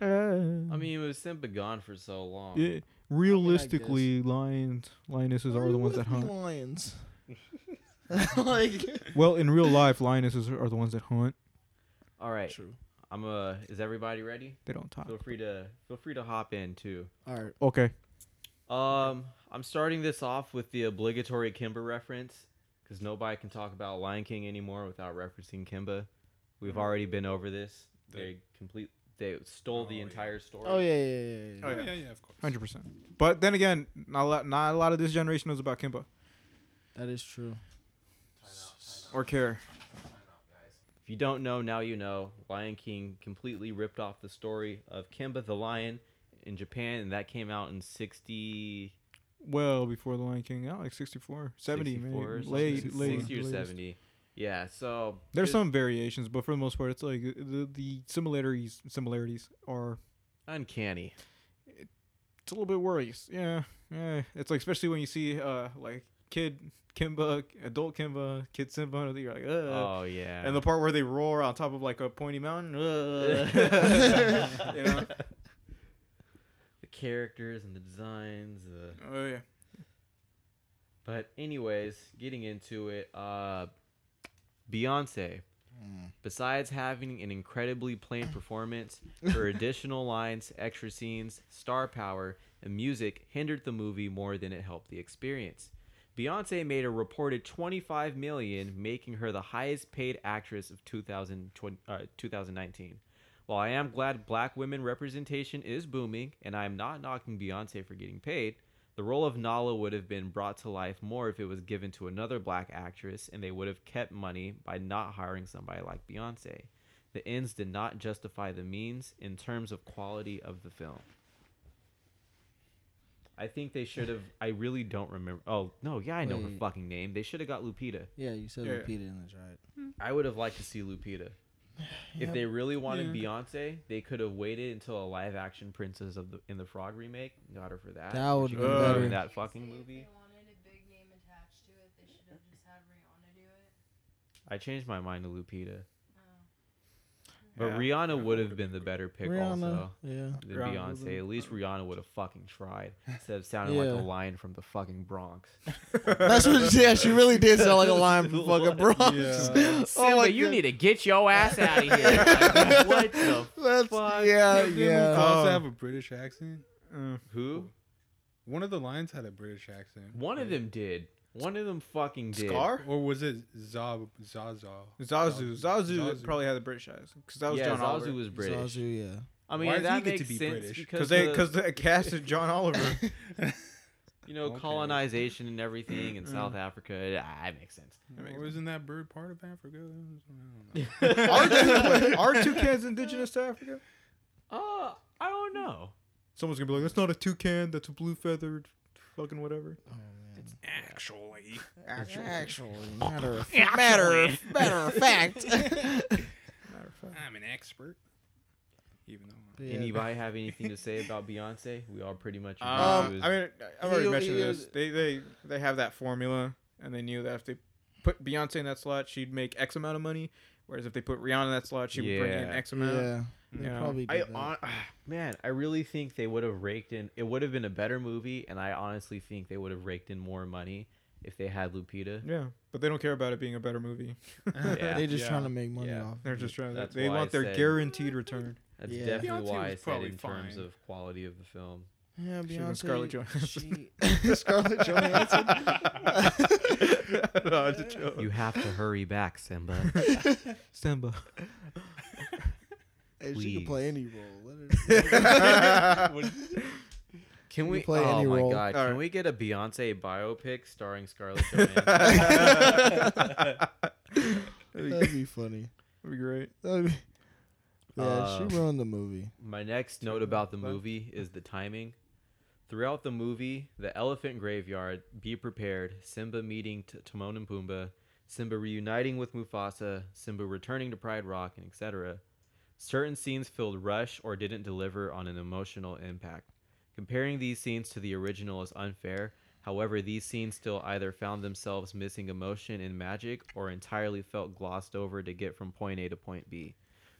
then eh. I mean, it was Simba gone for so long. yeah, realistically, lions, lionesses are the ones that hunt. Lions. like Well, in real life, lionesses are the ones that hunt. All right, true. I'm a. Is everybody ready? They don't talk. Feel free to feel free to hop in too. All right. Okay. Um, I'm starting this off with the obligatory Kimba reference because nobody can talk about Lion King anymore without referencing Kimba. We've already been over this. The- They complete. They stole the Oh, yeah. entire story. Oh yeah, yeah, yeah. yeah. Oh, yeah. yeah. yeah, yeah, of course. Hundred percent. But then again, not a lot, not a lot of this generation knows about Kimba That is true. or care. If you don't know, now you know. Lion King completely ripped off the story of Kimba the lion in Japan, and that came out in 60, Well, before the Lion King, out like 64, 70, 64 maybe. late, 60 late, 60 or latest. 70. Yeah, so There's some variations, but for the most part, it's like the the similarities similarities are uncanny. it's a little bit worries. Yeah, yeah. It's like especially when you see uh like kid Kimba, adult Kimba, kid Simba, you're like, uh. Oh yeah. And the part where they roar on top of like a pointy mountain, uh. you know? the characters and the designs, the Oh yeah. But anyways, getting into it, uh Beyonce, Mm. besides having an incredibly plain performance, her additional lines, extra scenes, star power, and music hindered the movie more than it helped the experience. Beyonce made a reported 25 million, making her the highest paid actress of 2020, uh, 2019. While I am glad black women representation is booming, and I am not knocking Beyonce for getting paid, the role of Nala would have been brought to life more if it was given to another black actress, and they would have kept money by not hiring somebody like Beyonce. The ends did not justify the means in terms of quality of the film. I think they should have. I really don't remember. Oh no, yeah, I know her Wait. fucking name. They should have got Lupita. Yeah, you said Yeah. Lupita in this, right? Hmm. I would have liked to see Lupita. If Yeah, they really wanted Yeah. Beyonce, they could have waited until a live action Princess of the in the Frog remake. Got her for that. That would've could been have better. done that fucking If movie. They wanted a big name attached to it. They should have just had Rihanna do it. I changed my mind to Lupita. But Yeah, Rihanna would would've been the better pick Rihanna, also yeah. than Rihanna would've Beyonce. At least Rihanna would have fucking tried instead of sounding like a lion from the fucking Bronx. That's what. Yeah, she really did sound like a lion from the fucking Bronx. Yeah. Simba, Oh my you God. need to get your ass out of here. Like, what the? That's fuck? yeah, Didn't yeah. Mufasa Oh. have a British accent? Uh, Who? One of the lions had a British accent. One of them did. One of them fucking did. Scar? Or was it Zab Zaza? Zazu. Zazu, Zazu. probably had the British eyes because that was yeah, John Zazu Oliver. was British. Zazu, yeah. I mean, Why does he that get to makes be sense British? because Because they the- because the cast is John Oliver. you know Okay. colonization and everything in Mm. South Africa. It, ah, it makes sense. Or isn't that bird part of Africa? I don't know. are, two, wait, are toucans indigenous to Africa? Uh, I don't know. Someone's gonna be like, that's not a toucan, that's a blue feathered, fucking whatever. Actually. Actually, actually, matter of matter of, matter of fact. I'm an expert. Even though. Yeah. Anybody have anything to say about Beyonce? We all pretty much. Um, was- I mean, I've already he- mentioned he this. was- They they they have that formula, and they knew that if they put Beyonce in that slot, she'd make X amount of money. Whereas if they put Rihanna in that slot, she would bring in X amount. Yeah, You they know, probably I did that. hon- man, I really think they would have raked in. It would have been a better movie, and I honestly think they would have raked in more money if they had Lupita. Yeah, but they don't care about it being a better movie. Yeah. they just Yeah. trying to make money Yeah. off. They're of just it. trying. To, That's they why I want their said- guaranteed return. That's Yeah. definitely Beyonce why I was said probably in terms of quality of the film. Yeah, She Beyonce. was Scarlett She, Scarlett Johansson. no, it's a joke. You have to hurry back, Simba. Simba. Hey, she can play any role. Let her. Can we play Oh any my role. god! Can Alright. we get a Beyonce biopic starring Scarlett Johansson? That'd be funny. That'd be great. That'd be, yeah, Uh, she ruined the movie. My next note about the movie is the timing. Throughout the movie, the elephant graveyard, be prepared, Simba meeting T- Timon and Pumbaa, Simba reuniting with Mufasa, Simba returning to Pride Rock, and etc. Certain scenes felt rushed or didn't deliver on an emotional impact. Comparing these scenes to the original is unfair. However, these scenes still either found themselves missing emotion and magic or entirely felt glossed over to get from point A to point B.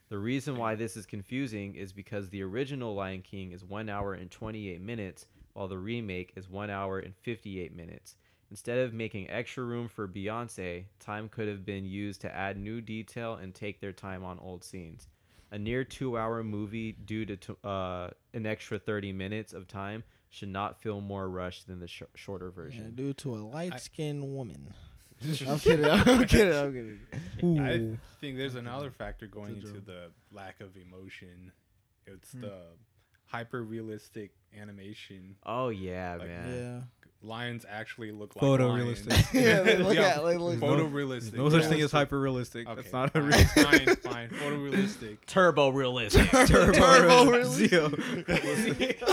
The reason why this is confusing is because the original Lion King is 1 hour and 28 minutes, while the remake is 1 hour and 58 minutes. Instead of making extra room for Beyonce, time could have been used to add new detail and take their time on old scenes. A near two hour movie due to t- uh, an extra 30 minutes of time should not feel more rushed than the sh- shorter Yeah, version. due to a light skinned woman. I'm kidding. I'm kidding. I'm kidding. I think there's another factor going into the lack of emotion. It's Hmm. the hyper realistic animation. Oh, yeah, Like, man. Lions actually look like lions. Photorealistic. yeah, they look Yeah, at they look. Photorealistic. no such thing as hyper realistic. Okay, That's not a fine, real fine, fine. Photorealistic. Turbo realistic. turbo, Turbo realistic. realistic.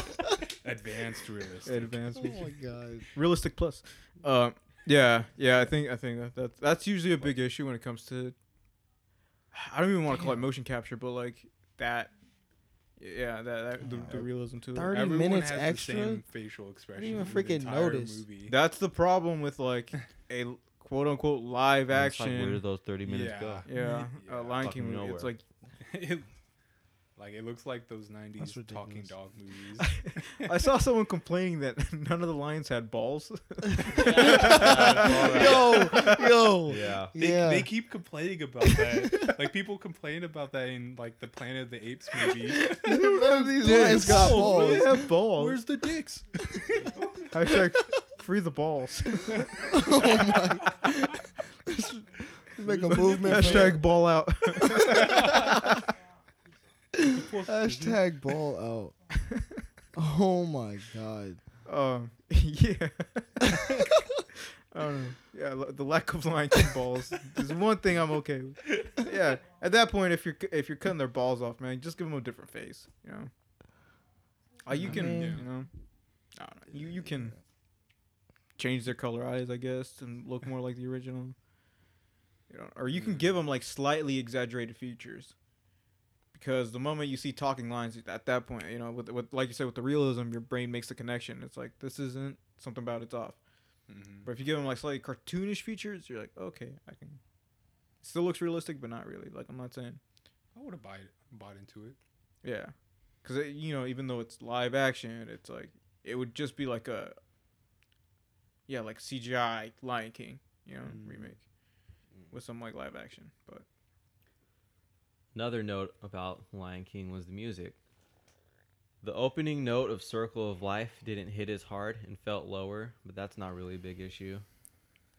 Advanced realistic. Advanced. Oh my god. realistic plus. Uh, yeah, yeah. I think I think that that's, that's usually a big issue when it comes to. I don't even want to call it motion capture, but like that. Yeah, that, that the, the realism too. it. Thirty Everyone minutes has extra? the same facial expression. even in the freaking entire notice. Movie. That's the problem with like a quote unquote live It's like, action. where did those 30 minutes Yeah. go? yeah, Yeah. uh, Lion King movie. nowhere. It's like It- like it looks like those '90s talking dog movies. I saw someone complaining that none of the lions had balls. yo, yo. Yeah. They, Yeah. they keep complaining about that. like people complain about that in like the Planet of the Apes movie. None of these lions got balls. They have balls. Where's the dicks? Hashtag free the balls. oh my. Make a movement. Hashtag ball out. Hashtag ball out. Oh my god. Um, yeah. I don't know. Yeah, the lack of Lion King balls is one thing I'm okay with. Yeah, at that point, if you're if you're cutting their balls off, man, just give them a different face. You know. Uh, you I can, mean- you know, I don't know. You you can change their color eyes, I guess, and look more like the original. You know, or you can give them like slightly exaggerated features. Because the moment you see talking lines, at that point, you know, with, with like you said, with the realism, your brain makes the connection. It's like this isn't something about it's off. Mhm. But if you give them like slightly cartoonish features, you're like, okay, I can. Still looks realistic, but not really. Like I'm not saying, I would have bought bought into it. yeah, because you know, even though it's live action, it's like it would just be like a, yeah, like CGI Lion King, you know, Mm. remake with some like live action. But Another note about Lion King was the music. The opening note of Circle of Life didn't hit as hard and felt lower, but that's not really a big issue.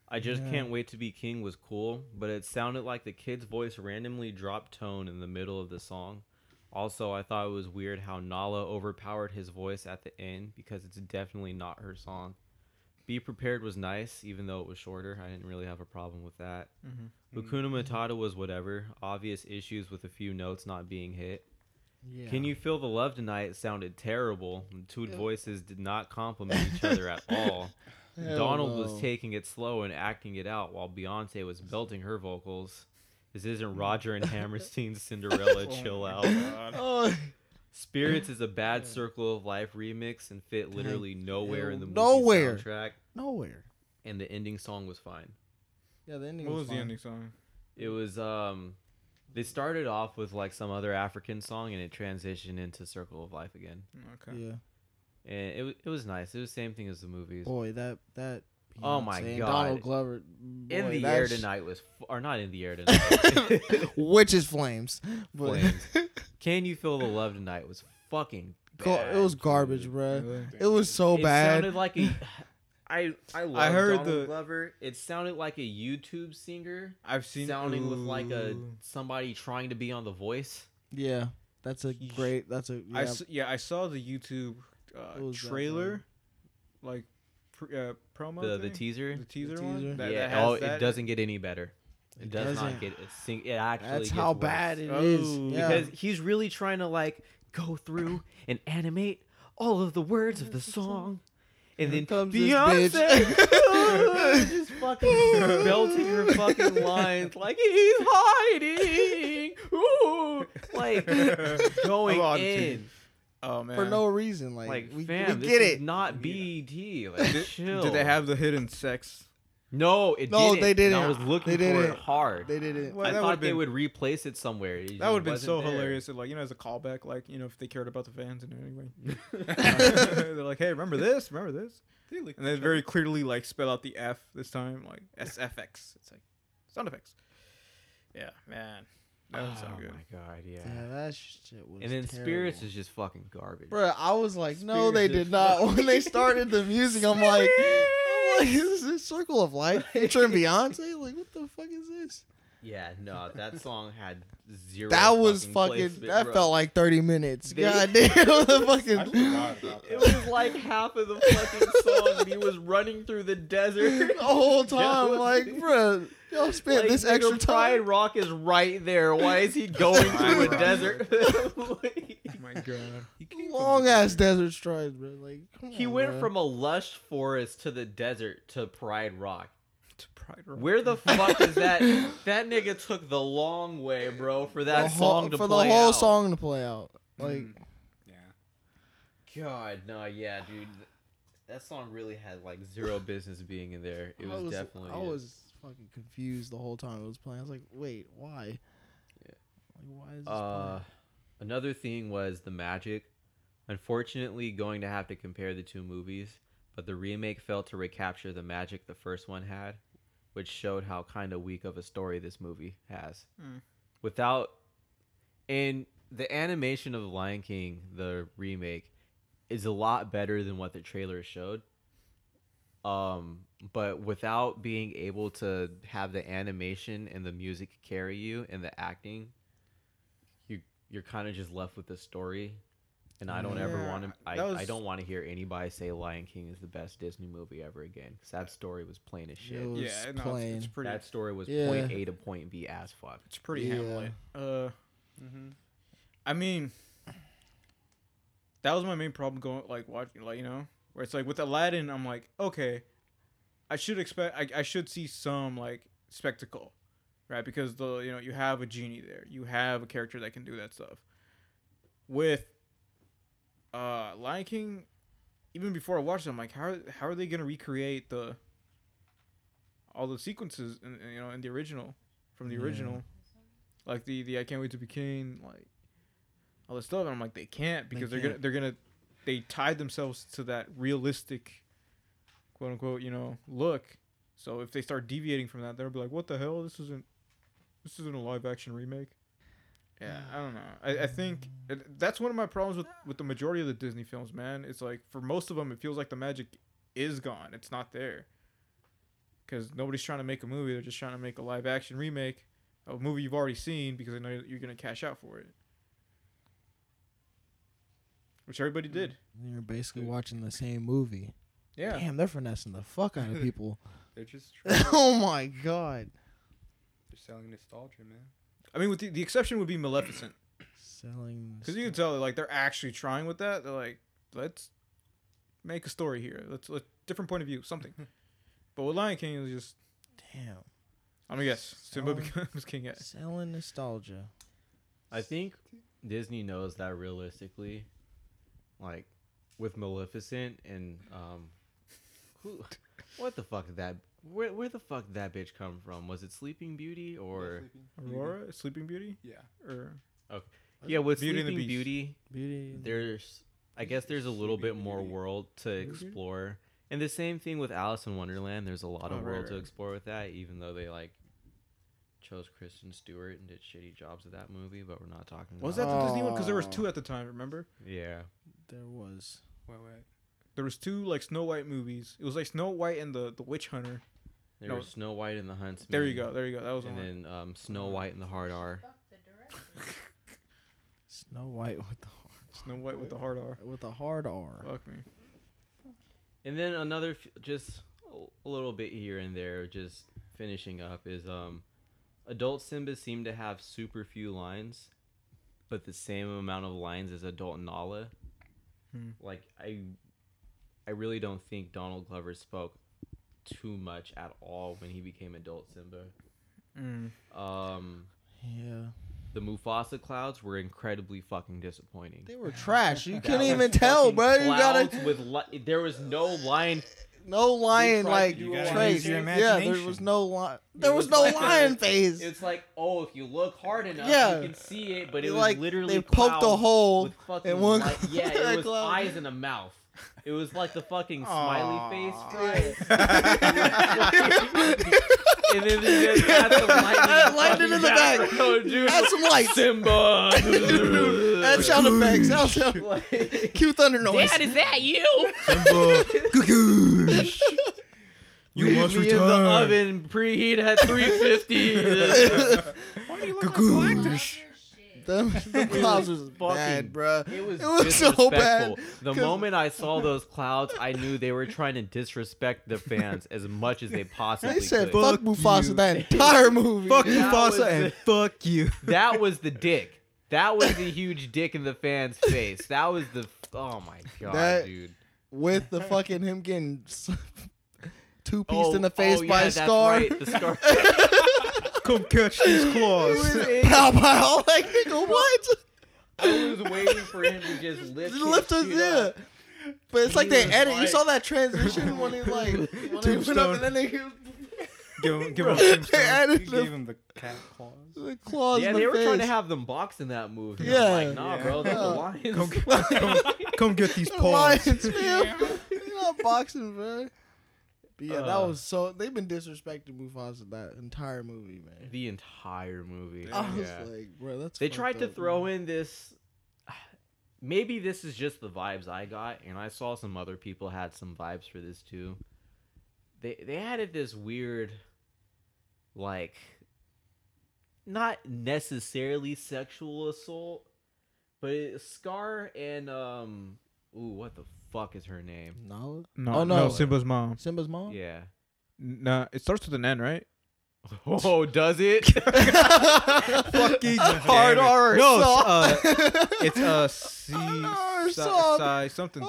I just Yeah. can't wait to be king was cool, but it sounded like the kid's voice randomly dropped tone in the middle of the song. Also, I thought it was weird how Nala overpowered his voice at the end because it's definitely not her song. Be Prepared was nice, even though it was shorter. I didn't really have a problem with that. Mhm. Hakuna mm-hmm. Matata was whatever. Obvious issues with a few notes not being hit. Yeah. Can you feel the love tonight? Sounded terrible. The two Yeah. voices did not complement each other at all. Hell Donald no. was taking it slow and acting it out, while Beyonce was belting her vocals. This isn't Roger and Hammerstein's Cinderella. Oh Chill my out. Oh, Spirits is a bad Circle of Life remix and fit literally nowhere in the movie Nowhere. soundtrack. nowhere. And the ending song was fine. Yeah, the ending What was, was the fine. ending song? It was um they started off with like some other African song and it transitioned into Circle of Life again. Okay. Yeah. And it wa- it was nice. It was the same thing as the movies. Boy, that that. Oh my Beyonce God. Donald Glover. in the air tonight was f- or not in the air tonight. Witches flames. But Flames. Can you feel the love tonight was fucking bad, it was garbage, dude. bruh. It was so it bad. It sounded like a I I love heard Donald the- Glover. It sounded like a YouTube singer I've seen sounding with like a Ooh. somebody trying to be on The Voice. yeah, that's a great. That's a I yeah. s- yeah, I saw the YouTube uh, trailer, like pr- uh, promo. The the teaser. the teaser, teaser? one. That, yeah. that has oh, that it doesn't get any better. It, It does doesn't. not get it. Sing, it actually. That's gets how worse. bad it is. Oh. Yeah. because he's really trying to like go through and animate all of the words of the song. And then comes this Beyonce just fucking belting her fucking lines like he's hiding, Ooh, like going I'm on to in. Oh man. for no reason. Like, Like, we, fam, we this get is it. not BET. Like, Did, chill. did they have the hidden sex? No, it No, didn't. they didn't. I was looking They for it didn't. hard. They did it. Well, I that thought would've they been- would replace it somewhere. It That would have been wasn't so there. hilarious. Like you know, as a callback, like you know, if they cared about the fans in any way. They're like, hey, remember this? Remember this? And they very clearly like spell out the F this time, like SFX. It's like sound effects. Yeah, man, that would oh sound good. my god, yeah. Yeah, that shit was. and then terrible. Spirits is just fucking garbage. Bro, I was like, no, they Spirits is did not. When they started the music, I'm like, I'm like, is this Circle of Life featuring Beyonce? Like, what the fuck is this? Yeah, no, that song had zero. That was fucking. that bro. felt like thirty minutes. They- God damn, the fucking. It was like half of the fucking song, and he was running through the desert. The whole time, like, bro, y'all spent Like, this nigga, extra Pride. Rock is right there. Why is he going through a Rock. desert? Oh my god. He Long the- ass desert strides, bro. Like, come he on, went bro. from a lush forest to the desert to Pride Rock. To Pride Rock. Where the fuck is that? That nigga took the long way, bro, for that the whole, song to for play the whole out. song to play out. Like, Mm, yeah. God, no, yeah, dude. That song really had like zero business being in there. It I was, was, definitely. I it. was fucking confused the whole time it was playing. I was like, wait, why? Yeah. Like, why is this Uh, playing? another thing was the magic. Unfortunately, going to have to compare the two movies, but the remake failed to recapture the magic the first one had, which showed how kind of weak of a story this movie has. Mm. Without, and the animation of Lion King, the remake, is a lot better than what the trailer showed. Um, but without being able to have the animation and the music carry you and the acting, you you're kind of just left with the story. And I don't ever want to. I, that I don't want to hear anybody say Lion King is the best Disney movie ever again. Cause that story was plain as shit. It was Yeah, no, it's, plain. it's pretty. that story was Yeah. point A to point B as fuck. It's pretty Yeah. Hamlet. Uh, Mm-hmm. I mean, that was my main problem going like watching like you know where it's like with Aladdin I'm like okay, I should expect I, I should see some like spectacle, right? Because the you know you have a genie there, you have a character that can do that stuff. With uh Lion King, even before I watched it, I'm like how are, how are they gonna recreate the all the sequences in, in, you know in the original from the Yeah. original like the the I can't wait to be king, like all this stuff. And I'm like, they can't because they are gonna they're gonna they tied themselves to that realistic, quote unquote, you know, look. So if they start deviating from that, they'll be like, what the hell? This isn't this isn't a live action remake. Yeah, I don't know. I, I think it, that's one of my problems with with the majority of the Disney films, man. It's like for most of them, it feels like the magic is gone. It's not there. Because nobody's trying to make a movie; they're just trying to make a live action remake of a movie you've already seen because they know you're gonna cash out for it. Which everybody did. You're basically watching the same movie. Yeah. Damn, they're finessing the fuck out of people. They're just trying, oh my god. they're selling nostalgia, man. I mean, with the, the exception would be Maleficent, Selling. because you can tell that like they're actually trying with that. They're like, let's make a story here. Let's let different point of view, something. but with Lion King, it was just Damn. I'm gonna guess Simba becomes king. At. Selling nostalgia. I think Disney knows that realistically, like with Maleficent and um, who, what the fuck did that? Where where the fuck did that bitch come from? Was it Sleeping Beauty or Aurora, Sleeping Beauty, Yeah. or okay. yeah? With Beauty and the Sleeping Beast. Beauty, Beauty. there's I guess there's a little bit more Beauty. world to Beauty? explore. And the same thing with Alice in Wonderland. There's a lot of Oh, right, world to explore with that, even though they like chose Kristen Stewart and did shitty jobs of that movie. But we're not talking. was about that the Disney one? Because there was Oh. two at the time. Remember? Yeah. There was. Wait, wait. There was two like Snow White movies. It was like Snow White and the the Witch Hunter. There No. was Snow White and the Huntsman. There you go. There you go. That was the And one. then um, Snow White and the Hard R. Fuck the director. Snow White with the hard. Snow White with the hard R. with a hard R. Fuck me. And then another, f- just a little bit here and there, just finishing up is um, adult Simba seem to have super few lines, but the same amount of lines as adult Nala. Hmm. Like I, I really don't think Donald Glover spoke too much at all when he became adult Simba. Mm. Um, Yeah. the Mufasa clouds were incredibly fucking disappointing. They were trash. You couldn't even tell, bro. You gotta with li- there was no line no lion tried like to do a traits. use your Yeah, there imagination. was no lion. There was, was no like a- lion face. It's like, oh, if you look hard enough, Yeah. you can see it, but it They, was like literally they poked a clouds hole with fucking in one light- Yeah, it was cloud. eyes and a mouth. It was like the fucking Aw. smiley face fries. and then they just had some lightning, Lightning in the back. background, dude. Add some lights. Simba. Add sound effects. Sound, sound. Like, Cue thunder noise. Dad, is that you? You Leave must me in the oven, preheat at 350. Why Gagoosh. Them, the clouds was fucking- bad, bruh. It was, It was so bad, disrespectful. The 'cause- moment I saw those clouds, I knew they were trying to disrespect the fans as much as they possibly could. They said could. fuck Fuck Mufasa you. that entire movie. Fuck That was Mufasa and fuck you. That was the dick. That was the huge dick in the fan's face. That was the. Oh my god, That- dude. with the fucking him getting two pieced Oh, in the oh, face oh, by yeah, a that's scar. right, the scar. Come catch these claws. Pow pow! Like nigga, what? I was waiting for him to just lift, Just lift his his shit yeah. up. But it's like He they was edit. You like- saw that transition when he like when they went up Tombstone. and then they, give him, give him they tombstone. You added gave the, him the cat claws. the claws. Yeah, in they the were trying to have them box in that movie. I'm Yeah. like, nah, Yeah. bro, that's Yeah. the lions. Come, come, come get these The paws. Lions, man. You're not boxing, man. But yeah, that Uh. was so. They've been disrespecting Mufasa that entire movie, man. the entire movie. I was Yeah. like, bro, that's. They fucked tried to up, throw man. in this. Maybe this is just the vibes I got, and I saw some other people had some vibes for this too. They they added this weird, like, not necessarily sexual assault, but it, Scar and um, ooh, what the fuck is her name? Nala. No, Oh, no, no. Simba's mom. Simba's mom. Yeah. Nah, it starts with an N, right? Oh, does it? Fucking hard R. No, it's, uh, it's uh, C, R si, soft. si, something.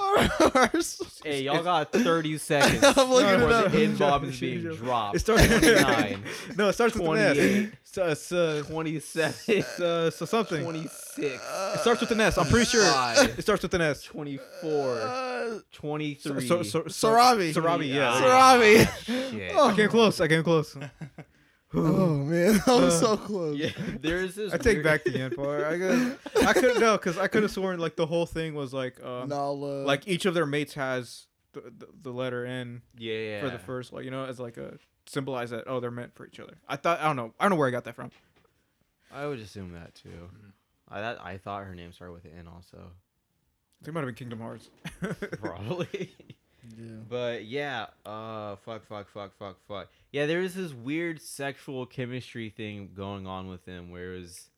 hey, y'all got 30 seconds I'm looking before it up. the N-bomb is being dropped. It starts. 29. no, it starts with an 28. S. So, it's, uh, 27, it's, uh, so something. 26, It starts with an S. I'm pretty sure it starts with an S. 24, Uh, 23. So, so, so, Sarabi. Sarabi, yeah. Ah, Sarabi. I came close. I came close. Oh man, that was Uh, so close. Yeah, there's this. I take weird- back the end part. I could, I could no, because I could have sworn like the whole thing was like, uh, Nala. like each of their mates has the, the, the letter N Yeah, yeah. for the first, like you know, as like a symbolize that oh they're meant for each other. I thought I don't know I don't know where I got that from. I would assume that too. I that, I thought her name started with an N also. It might have been Kingdom Hearts. Probably. Yeah. But yeah, uh, fuck, fuck, fuck, fuck, fuck. Yeah, there was this weird sexual chemistry thing going on with him, where it was,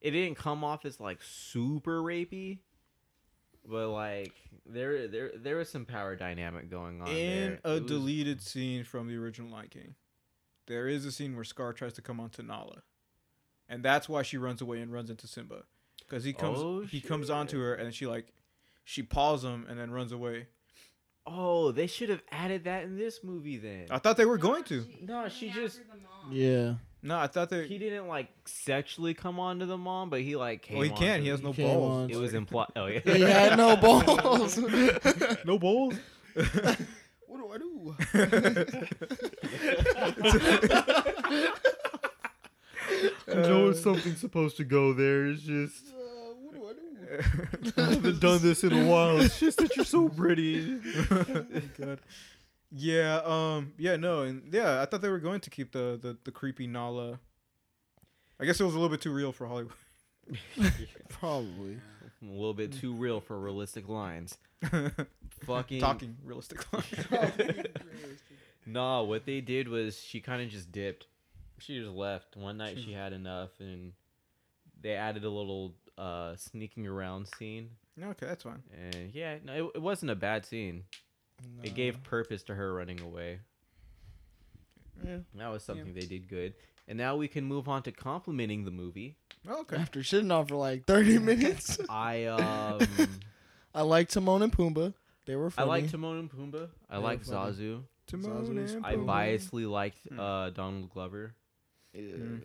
it didn't come off as like super rapey, but like there, there, there was some power dynamic going on. In there. a was- deleted scene from the original Lion King, there is a scene where Scar tries to come onto Nala, and that's why she runs away and runs into Simba, because he comes Oh, he comes onto her and she like she paws him and then runs away. Oh, they should have added that in this movie then. I thought they were going to. No, she just- Yeah. No, I thought they. he didn't like sexually come on to the mom, but he like came. well, he on can't. to He has no He came balls. on. It was implied. Oh yeah. He had no balls. no balls. what do I do? know something's supposed to go there. It's just what do I haven't done this in a while. It's just that you're so pretty. God. Yeah. Um. Yeah. No. And yeah, I thought they were going to keep the the, the creepy Nala. I guess it was a little bit too real for Hollywood. Probably. A little bit too real for realistic lines. Fucking Talking realistic. Lines. nah, what they did was she kind of just dipped. She just left. One night she had enough, and they added a little uh sneaking around scene. okay, that's fine. And yeah, no, it, it wasn't a bad scene. It gave purpose to her running away. Yeah. That was something they did good. And now we can move on to complimenting the movie. Oh, okay. After shitting on for like 30 minutes. I um I like Timon and Pumbaa. They were I funny. like Timon and Pumbaa. I They were like. Zazu. Timon Zazu's- and I Pumbaa. biasly liked uh Donald Glover. Yeah. Mm.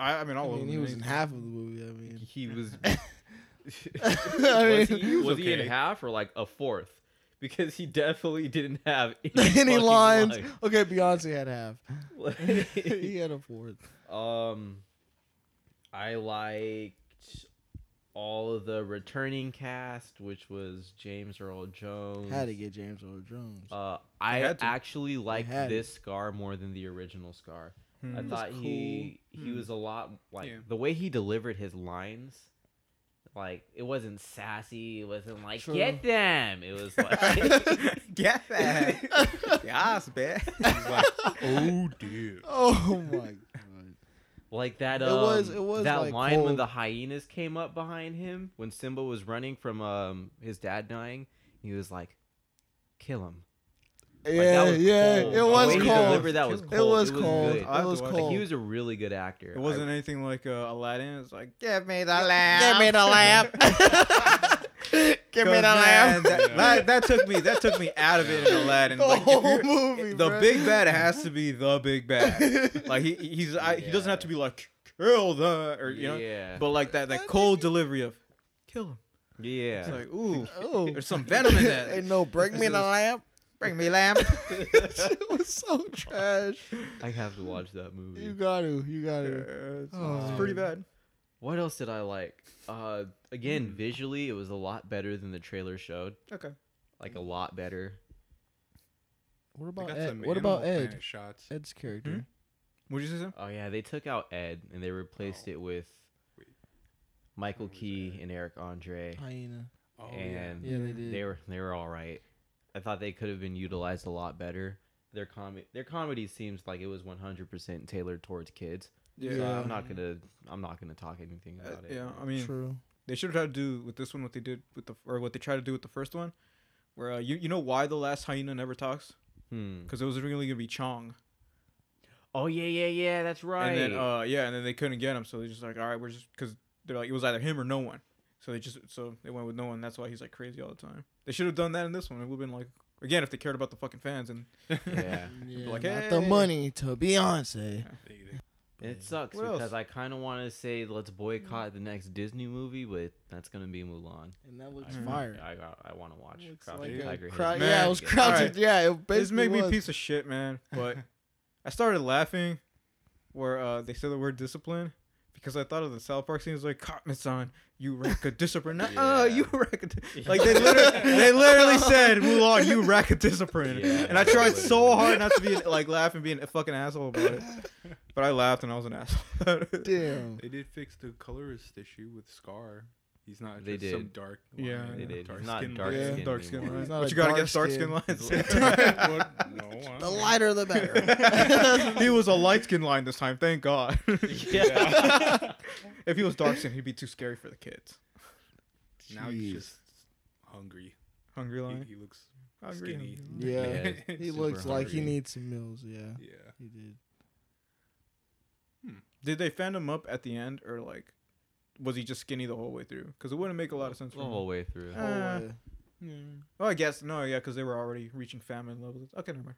I, I mean, all I of mean, them. he was in half of the movie. I mean, He was I was mean, he, was he in half or like a fourth? Because he definitely didn't have any, any lines? lines. Okay, Beyonce had half. he had a fourth. um, I liked all of the returning cast, which was James Earl Jones. Had to get James Earl Jones. Uh, I actually liked had this Scar more than the original Scar. Hmm. I was thought he he Hmm. was a lot like Yeah. the way he delivered his lines. Like it wasn't sassy. It wasn't like True. get them. It was like Get that. yes, man. He's like, oh dear. oh my god. Like that. It Um, was- it was, that like, line when the hyenas came up behind him when Simba was running from um his dad dying. He was like, "Kill him." Like, that Yeah, was yeah, cold. it The was way he cold. delivered that was cold. It cold. was cold. good. I It was to watch it. cold. Like, he was a really good actor. It wasn't I, anything like uh, Aladdin. It's like Give me the lamp. Give me the lamp. Give me the 'Cause, man, lamp. That, that, that took me. That took me out of it in Aladdin. The Like, whole movie, the bruh. big bad has to be the big bad. Like he he's I, he doesn't have to be like kill the or you know, yeah, but like that that cold delivery of kill him. yeah. It's like ooh, Oh, there's some venom in that. Ain't no bring me the lamp. Bring me lamp. it was so trash. I have to watch that movie. You got to. You got Yeah, to. it's, Oh. it's pretty bad. What else did I like? Uh, again, Hmm. visually, it was a lot better than the trailer showed. Okay. Like a lot better. What They about got Ed? some What about Animal Ed? Planet Shots. Ed's character. Hmm? What'd you say? Sam? Oh yeah, they took out Ed and they replaced Oh. it with Wait. Michael What was Key Ed? and Eric Andre. Hyena. Oh, and Yeah, they did. they were they were all right. I thought they could have been utilized a lot better. Their comedy their comedy seems like it was 100% tailored towards kids. So Yeah. I'm not gonna I'm not gonna talk anything Uh, about it. yeah, I mean, True. they should have tried to do with this one what they did with the or what they tried to do with the first one, where uh, you you know why the last hyena never talks? Hmm. Because it was really gonna be Chong. Oh yeah yeah yeah that's right. And then uh yeah, and then they couldn't get him, so they're just like all right, we're just because they're like it was either him or no one, so they just so they went with no one. That's why he's like crazy all the time. They should have done that in this one. It would have been like again if they cared about the fucking fans and yeah. Yeah, like, not the money to Beyonce. They, they, It sucks What else? because I kind of want to say let's boycott the next Disney movie, but that's gonna be Mulan. And that looks Mhm. fire. I got, I want to watch Looks Crouching like a Tiger. crou- Hidden Man, yeah, it was Dragon. crouching. alright. Yeah, it this basically made me a was. piece of shit, man. But I started laughing where uh, they said the word discipline because I thought of the South Park scenes like Cartman-san, you rack a discipline. Nah, Yeah. you rack a di-" like they literally they literally said Mulan, you rack a discipline. Yeah, and I tried so hard not to be like laughing, being a fucking asshole about it. But I laughed and I was an asshole. Damn. they did fix the colorist issue with Scar. He's not They just some did. dark. Yeah. line, They did. Dark not skin dark line. Yeah. skin dark skin anymore. lines. He's not What you got dark against dark skin. skin lines? No, I The lighter the better. he was a light skin line this time, thank God. Yeah. if he was dark skin, he'd be too scary for the kids. Now he's just hungry. Hungry He, he looks Hungry. skinny. Yeah. Yeah, he super looks like he needs some meals. Yeah, Yeah. he did. Did they fan him up at the end, or like, was he just skinny the whole way through? Because it wouldn't make a lot of sense the whole way through. Whole Uh. Yeah. Well, I guess no, yeah, because they were already reaching famine levels. Okay, never mind.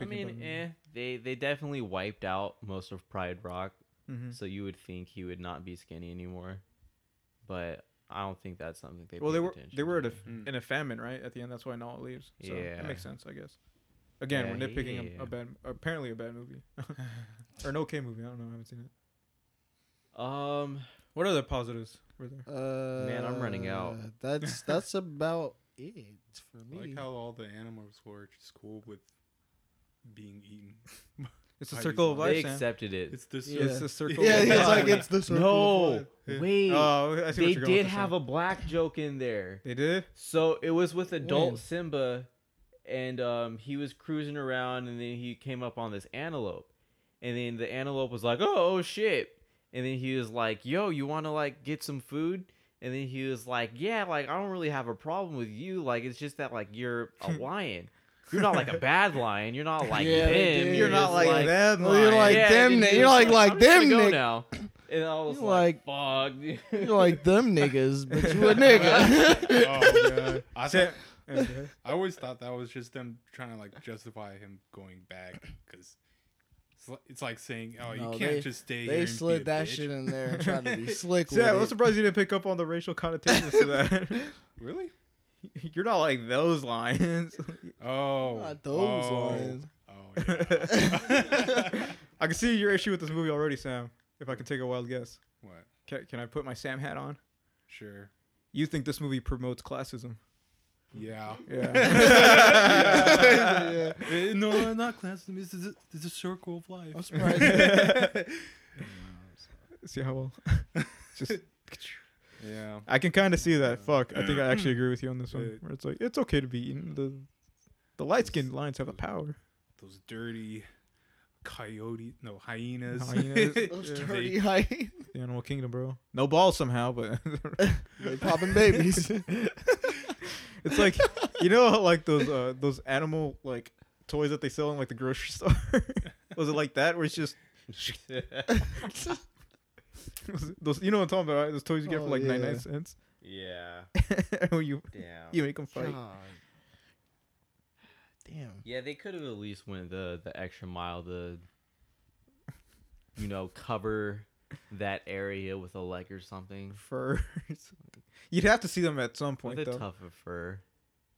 I mean, eh, they they definitely wiped out most of Pride Rock, Mhm. so you would think he would not be skinny anymore, but I don't think that's something they. Well, they were they were at a, to. In a famine, right? At the end, that's why Nala leaves. So Yeah. that makes sense, I guess. Again, Yeah, we're nitpicking a, yeah. a bad, apparently a bad movie, or an okay movie. I don't know. I haven't seen it. Um, What other positives were there? Uh, Man, I'm running out. That's that's about it for I me. like how all the animals were just cool with being eaten. It's a I circle of life. they Sam. accepted it. It's this. Yeah. It's the circle. yeah, of he's life. like it's the circle. no, of life. wait. Oh, I see what they you're going did have a black joke in there. They did. So it was with adult When? Simba, and um, he was cruising around, and then he came up on this antelope, and then the antelope was like, "Oh, oh shit!" And then he was like, "Yo, you want to like get some food?" And then he was like, "Yeah, like I don't really have a problem with you. Like it's just that like you're a lion. You're not like a bad lion. You're not like Yeah, they them. You're not just like, them. Well, you're like Yeah, them and ni- you're was like- like them gonna go nick- now." And I was You're like, "Fuck." You're like them niggas, but you a nigga. oh god. I said. I always thought that was just them trying to like justify him going back because it's, like saying, "Oh, you No, can't they- just stay here." they and slid be a that bitch." shit in there and tried to be slick with Sam, I'm surprised you didn't pick up on the racial connotations to that. Really? You're not like those lions. Oh, Not those oh, lines. Oh, yeah. I can see your issue with this movie already, Sam. If I can take a wild guess, what? can, can I put my Sam hat on? Sure. You think this movie promotes classism? Yeah. Yeah. Eh, no, not classism. It's a, it's a circle of life. I'm surprised. see how well? Just Yeah. I can kind of see that. Fuck, I think I actually agree with you on this one. Where it's like it's okay to be eaten. The the light skinned lions have the power. Those dirty coyote, no hyenas. Hyenas. Those Yeah. dirty They- hyenas. The Animal Kingdom, bro. No balls somehow, but They popping babies. It's like you know like those uh those animal like toys that they sell in like the grocery store. Was it like that where it's just those you know what I'm talking about? Right? Those toys you get Oh, for like yeah. 99 cents. yeah. when you Damn. you make them fight. God. Damn. Yeah, they could have at least went the the extra mile to, you know, cover that area with a leg or something. Furs. You'd have to see them at some point With a though. tough of fur.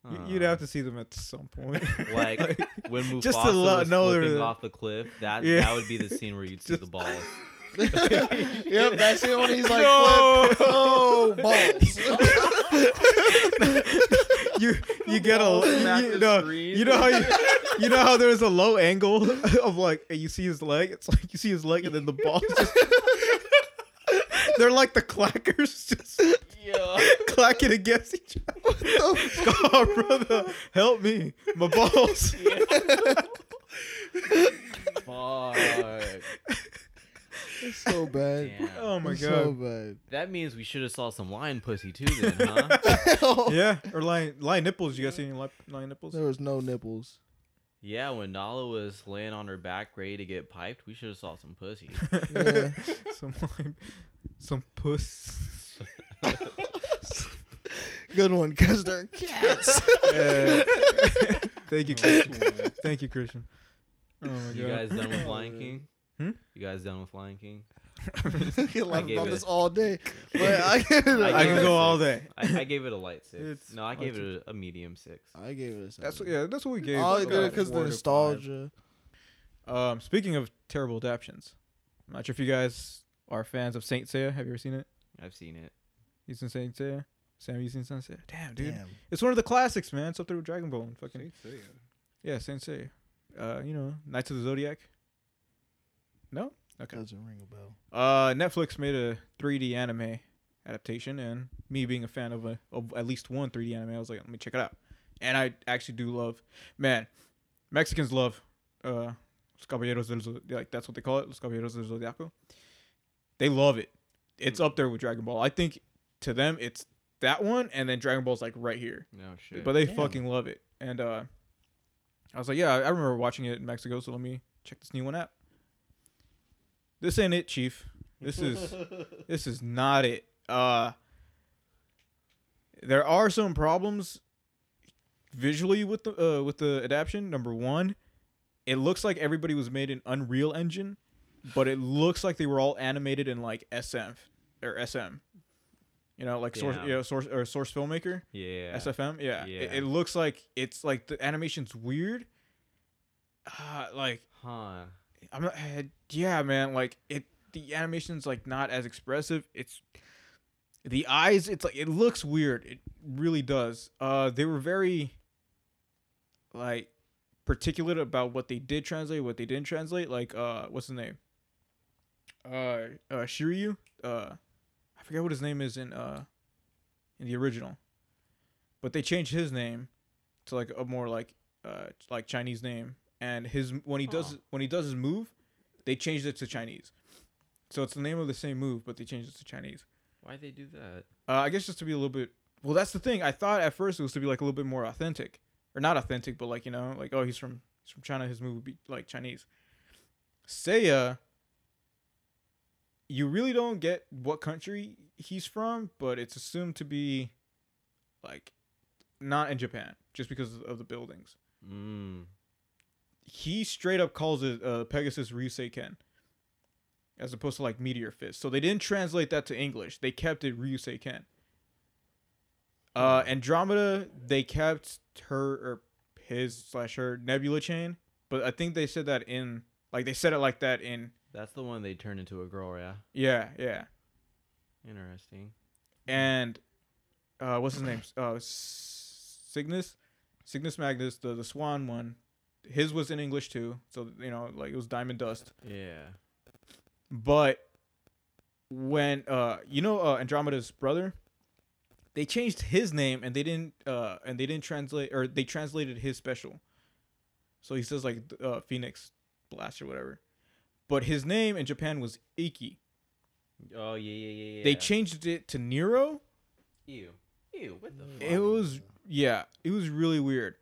Y- You'd Uh, have to see them at some point. like when Mufasa Just to lo- was know they're flipping the- off the cliff. That Yeah. that would be the scene where you'd see the Just- balls. yep, that's it when he's like, No. flip. oh, balls. you you get a you the know, you know how you, you know how there's a low angle of like and you see his leg it's like you see his leg and then the balls just they're like the clackers just Yeah. clacking against each other Scar oh, brother help me my balls Fuck. It's so bad. Damn. oh my It's So god bad. That means we should have saw some lion pussy too, then, huh? yeah or lion lion nipples you guys see any li- lion nipples There was no nipples. yeah, when Nala was laying on her back ready to get piped, we should have saw some pussy. Yeah. some lion, some puss Good one, because they're cats. Yeah. thank you Christian. thank you Christian oh my You god guys done with Lion King? Hmm? You guys done with Lion King? I can laugh gave about it- this all day. But I give it a, I I gave can it go a all day I, I gave it a light six. It's no, I gave it a, a medium six. I gave it a That's seven. yeah. That's what we gave. Oh, I did it because the four to nostalgia. five. Um, speaking of terrible adaptations, I'm not sure if you guys are fans of Saint Seiya. Have you ever seen it? I've seen it. You seen Saint Seiya? Sam, you seen Saint Seiya? Damn, dude, Damn. it's one of the classics, man. It's up there with Dragon Ball and fucking Saint Seiya. yeah, Saint Seiya. Uh, you know, Knights of the Zodiac. No. Okay. Doesn't ring a bell. Uh, Netflix made a 3D anime adaptation, and me being a fan of a of at least one 3D anime, I was like, let me check it out. And I actually do love, man, Mexicans love uh, Los Caballeros del Zod- like that's what they call it, Los Caballeros del Zodiaco. They love it. It's up there with Dragon Ball. I think to them it's that one, and then Dragon Ball's like right here. No shit. But they Damn. fucking love it. And uh I was like, yeah, I I remember watching it in Mexico, so let me check this new one out. This ain't it, Chief. This is this is not it. Uh there are some problems visually with the uh, with the adaptation. Number one, it looks like everybody was made in Unreal Engine, but it looks like they were all animated in like SF or SM. You know, like source, Yeah. you know, source or source filmmaker. yeah. SFM, yeah. It, Yeah. it looks like it's like the animation's weird. Uh, like Huh. I'm not, uh, yeah, man. Like it, the animation's like not as expressive. It's the eyes. It's like it looks weird. It really does. Uh, they were very like particulate about what they did translate, what they didn't translate. Like uh, what's the name? Uh, uh, Shiryu. Uh, forget what his name is in uh, in the original, but they changed his name to like a more like uh like Chinese name and his when he does Huh. when he does his move, they changed it to Chinese. So it's the name of the same move, but they changed it to Chinese. Why'd they do that? Uh, I guess just to be a little bit. Well, that's the thing. I thought at first it was to be like a little bit more authentic, or not authentic, but like you know, like oh he's from he's from China. His move would be like Chinese. Seiya. You really don't get what country he's from, but it's assumed to be, like, not in Japan, just because of the buildings Mm. he straight up calls it uh, Pegasus Ryusei Ken, as opposed to like Meteor Fist. So they didn't translate that to English. They kept it Ryusei Ken. Uh, Andromeda, they kept her or his slash her Nebula chain, but I think they said that in like they said it like that in That's the one they turned into a girl, yeah. yeah yeah. Interesting. And uh, what's his name? Uh, Cygnus, Cygnus Magnus, the the Swan one. His was in English too, so you know like it was Diamond Dust. Yeah. But when uh you know uh Andromeda's brother, they changed his name and they didn't uh and they didn't translate or they translated his special. So he says like uh Phoenix blast or whatever. But his name in Japan was Ikki. Oh yeah, yeah, yeah, yeah. They changed it to Nero. Ew. Ew. What the fuck? It was yeah, it was really weird.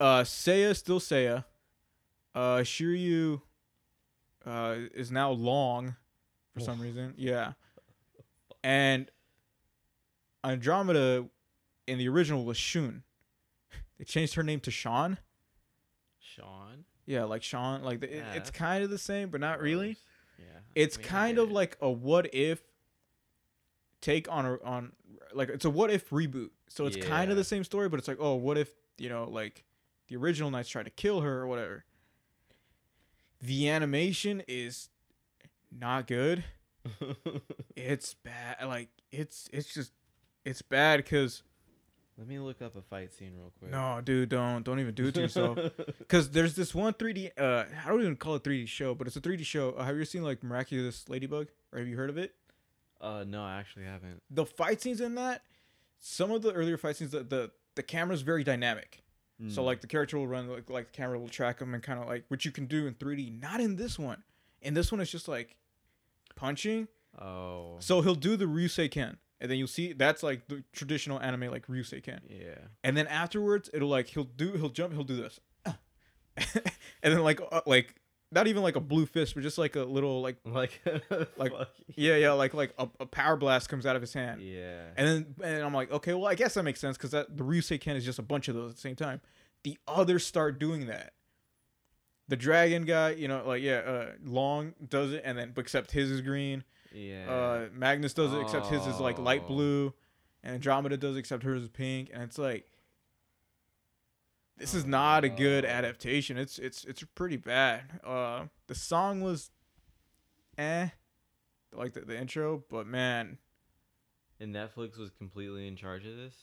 Uh Seiya still Seiya. Uh Shiryu uh is now long for some reason. Yeah. And Andromeda in the original was Shun. They changed her name to Shaun. Shaun. Yeah, like Shaun, like the, Yeah, it's kind of the same, but not really. Yeah. It's I mean, kind of it. like a what if take on a, on like it's a what if reboot. So it's kind of the same story, but it's like oh, what if you know like the original knights try to kill her or whatever. The animation is not good. It's bad. Like it's it's just it's bad because Let me look up a fight scene real quick. no, dude, don't don't even do it to yourself. Because there's this one 3D. Uh, I don't even call it 3D show, but it's a 3D show. Uh, have you seen like Miraculous Ladybug? Or have you heard of it? uh, no, I actually haven't. The fight scenes in that, some of the earlier fight scenes, the the, the camera's very dynamic. So Mm. like the character will run like, like the camera will track them and kind of like which you can do in 3D. Not in this one. In this one, it's just like punching. Oh. So he'll do the Ryusei Ken, and then you'll see that's like the traditional anime like Ryusei Ken. Yeah. and then afterwards it'll like he'll do he'll jump he'll do this and then like uh, like not even like a blue fist but just like a little like Like. Like- yeah yeah like like a, a power blast comes out of his hand Yeah. and then and i'm like okay well i guess that makes sense because that the ryusei ken is just a bunch of those at the same time the others start doing that the dragon guy you know like yeah uh long does it and then but except his is green Yeah. uh magnus does it except his is like light Oh. blue and andromeda does it except hers is pink and it's like this is Oh, not a good adaptation it's it's it's pretty bad uh the song was eh like the, the intro but man and Netflix was completely in charge of this.